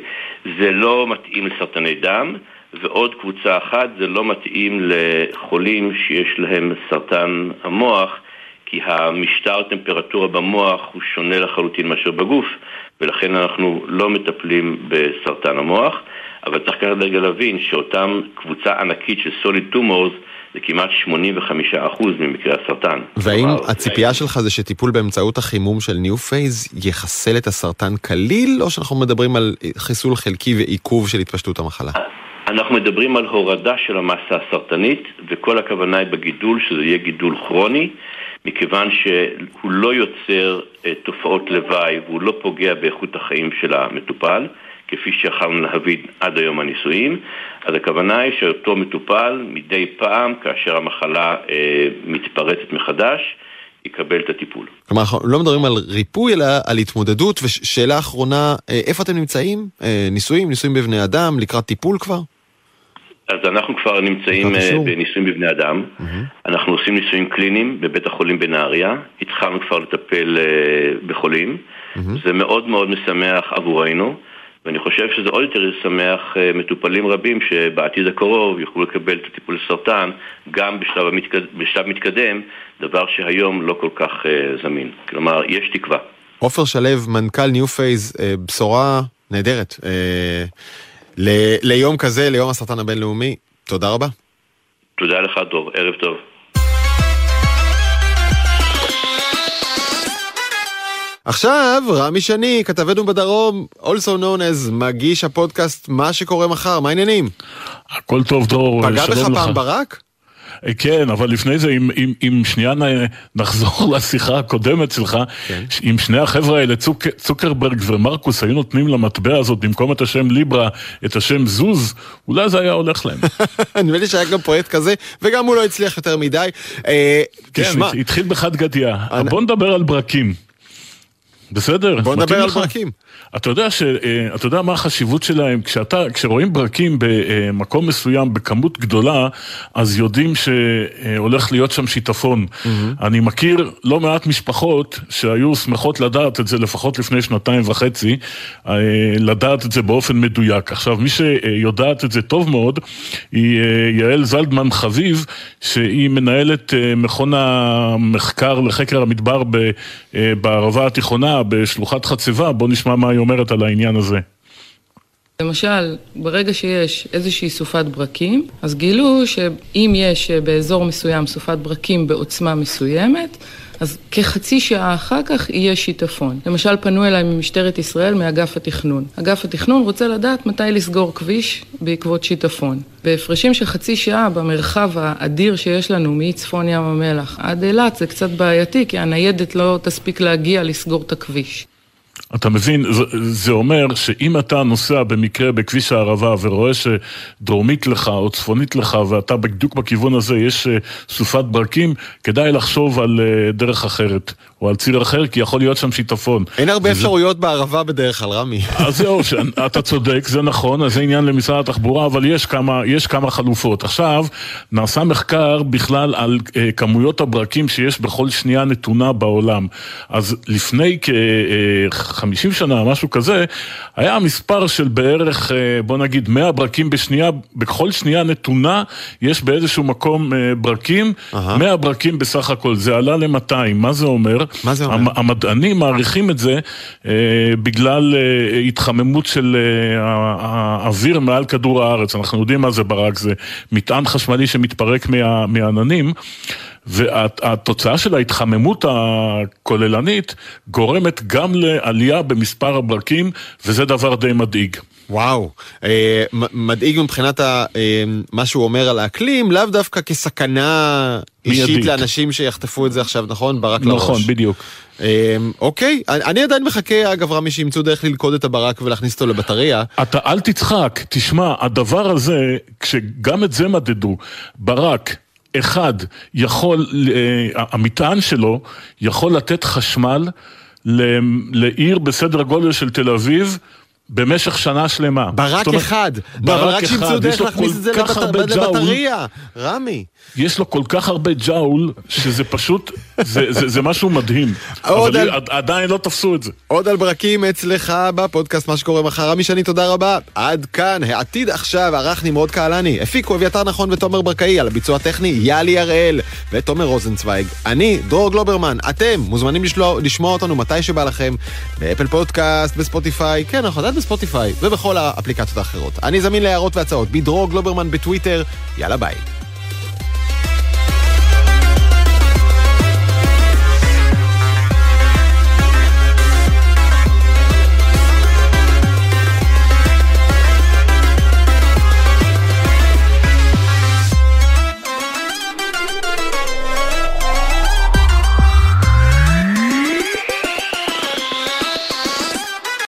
זה לא מתאים לסרטני דם, ועוד קבוצה אחת, זה לא מתאים לחולים שיש להם סרטן המוח, כי המשטר טמפרטורה במוח הוא שונה לחלוטין מאשר בגוף, ולכן אנחנו לא מטפלים בסרטן המוח, אבל צריך כרגע רגע להבין שאותם קבוצה ענקית של solid tumors זה כמעט 85% ממקרי הסרטן. והאם כלומר, הציפייה שלך זה שטיפול באמצעות החימום של ניו פייז יחסל את הסרטן כליל, או שאנחנו מדברים על חיסול חלקי ועיכוב של התפשטות המחלה? אנחנו מדברים על הורדה של המסה הסרטנית, וכל הכוונה היא בגידול שזה יהיה גידול כרוני, מכיוון שהוא לא יוצר אה, תופעות לוואי והוא לא פוגע באיכות החיים של המטופל, כפי שיכולנו להבין עד היום הניסויים. אז הכוונה היא שאותו מטופל מדי פעם, כאשר המחלה אה, מתפרצת מחדש, יקבל את הטיפול. כלומר, אנחנו לא מדברים על ריפוי, אלא על התמודדות. ושאלה אחרונה, אה, איפה אתם נמצאים? ניסויים? ניסויים בבני אדם? לקראת טיפול כבר? אז אנחנו כבר נמצאים אה. בניסויים בבני אדם. אנחנו עושים ניסויים קליניים בבית החולים בנהריה. התחלנו כבר לטפל אה, בחולים. זה מאוד מאוד משמח עבורנו. ואני חושב שזה עוד יותר ישמח אה, מטופלים רבים שבעתיד הקרוב יוכלו לקבל את הטיפול לסרטן גם בשלב, המתקד... בשלב מתקדם, דבר שהיום לא כל כך זמין. כלומר, יש תקווה. עופר שלו, מנכ"ל ניו פייז, בשורה נהדרת. ל- ליום כזה, ליום הסרטן הבינלאומי, תודה רבה. תודה לך, דור. ערב טוב. עכשיו, רמי שני, כתבנו בדרום, also known as מגיש הפודקאסט מה שקורה מחר, מה העניינים? הכל טוב, פגע שלום בך לך. פעם ברק? כן, אבל לפני זה, אם, אם, אם שנייה נחזור לשיחה הקודמת שלך, כן. אם שני החבר'ה האלה, צוק, צוקרברג ומרקוס, היו נותנים למטבע הזאת במקום את השם ליברה, את השם זוז, אולי זה היה הולך להם. נדמה לי שהיה גם פרויקט כזה, וגם הוא לא הצליח יותר מדי. אה, כן, תשמע, הת- התחיל בחד גדיא. אני- בוא נדבר על ברקים. בסדר? בוא נדבר על לך? ברקים. אתה יודע, ש, אה, אתה יודע מה החשיבות שלהם? כשאתה, כשרואים ברקים במקום מסוים בכמות גדולה, אז יודעים שהולך להיות שם שיטפון. אני מכיר לא מעט משפחות שהיו שמחות לדעת את זה לפחות לפני שנתיים וחצי, אה, לדעת את זה באופן מדויק. עכשיו, מי שיודעת את זה טוב מאוד, היא אה, יעל זלדמן חביב, שהיא מנהלת מכון המחקר לחקר המדבר בערבה התיכונה, בשלוחת חציבה. בוא נשמע מה היא אומרת על העניין הזה. למשל, ברגע שיש איזושהי סופת ברקים, אז גילו שאם יש באזור מסוים סופת ברקים בעוצמה מסוימת, אז כחצי שעה אחר כך יהיה שיטפון. למשל, פנו אליי ממשטרת ישראל מאגף התכנון. אגף התכנון רוצה לדעת מתי לסגור כביש בעקבות שיטפון. בהפרשים של חצי שעה במרחב האדיר שיש לנו מצפון ים המלח עד אילת זה קצת בעייתי, כי הניידת לא תספיק להגיע לסגור את הכביש. אתה מבין, זה, אומר שאם אתה נוסע במקרה בכביש הערבה ורואה שדרומית לך או צפונית לך ואתה בדיוק בכיוון הזה יש אה, סופת ברקים, כדאי לחשוב על אה, דרך אחרת או על ציר אחר, כי יכול להיות שם שיטפון. אין הרבה וזה... אפשרויות בערבה בדרך כלל, רמי. אז זהו, אתה צודק, זה נכון, אז זה עניין למשרד התחבורה, אבל יש כמה, יש כמה חלופות. עכשיו, נעשה מחקר בכלל על uh, כמויות הברקים שיש בכל שנייה נתונה בעולם. אז לפני כ-50 שנה, משהו כזה, היה מספר של בערך, uh, בוא נגיד, 100 ברקים בשנייה, בכל שנייה נתונה יש באיזשהו מקום uh, ברקים, uh-huh. 100 ברקים בסך הכל, זה עלה ל-200, מה זה אומר? מה זה אומר? המדענים מעריכים את זה אה, בגלל אה, התחממות של אה, האוויר מעל כדור הארץ. אנחנו יודעים מה זה ברק, זה מטען חשמלי שמתפרק מה, מהעננים. והתוצאה של ההתחממות הכוללנית גורמת גם לעלייה במספר הברקים, וזה דבר די מדאיג. וואו, אה, מדאיג מבחינת ה, אה, מה שהוא אומר על האקלים, לאו דווקא כסכנה אישית מיידית. לאנשים שיחטפו את זה עכשיו, נכון? ברק נכון, לראש. נכון, בדיוק. אה, אוקיי, אני עדיין מחכה, אגב, רמי, שימצאו דרך ללכוד את הברק ולהכניס אותו לבטריה. אתה אל תצחק, תשמע, הדבר הזה, כשגם את זה מדדו, ברק, אחד יכול, אה, המטען שלו יכול לתת חשמל לעיר בסדר גודל של תל אביב במשך שנה שלמה. ברק אומרת, אחד, ברק אבל רק שימצאו דרך להכניס את זה לבטריה, רמי. יש לו כל כך הרבה ג'אול, שזה פשוט, זה, זה, זה משהו מדהים. אבל על... עדיין לא תפסו את זה. עוד על ברקים אצלך בפודקאסט מה שקורה מחר. רמי שני, תודה רבה. עד כאן, העתיד עכשיו, ערך נמרוד קהלני. הפיקו אביתר נכון ותומר ברקאי, על הביצוע הטכני, יאלי הראל ותומר רוזנצוויג. אני, דרור גלוברמן. אתם מוזמנים לשלוע, לשמוע אותנו מתי שבא לכם, באפל פודקאסט, בספוטיפיי, כן, אנחנו עדיין בספוטיפיי, ובכל האפליקציות האחרות. אני זמין להערות והצעות, בדרור גלוברמן בטוויטר. יאללה ביי.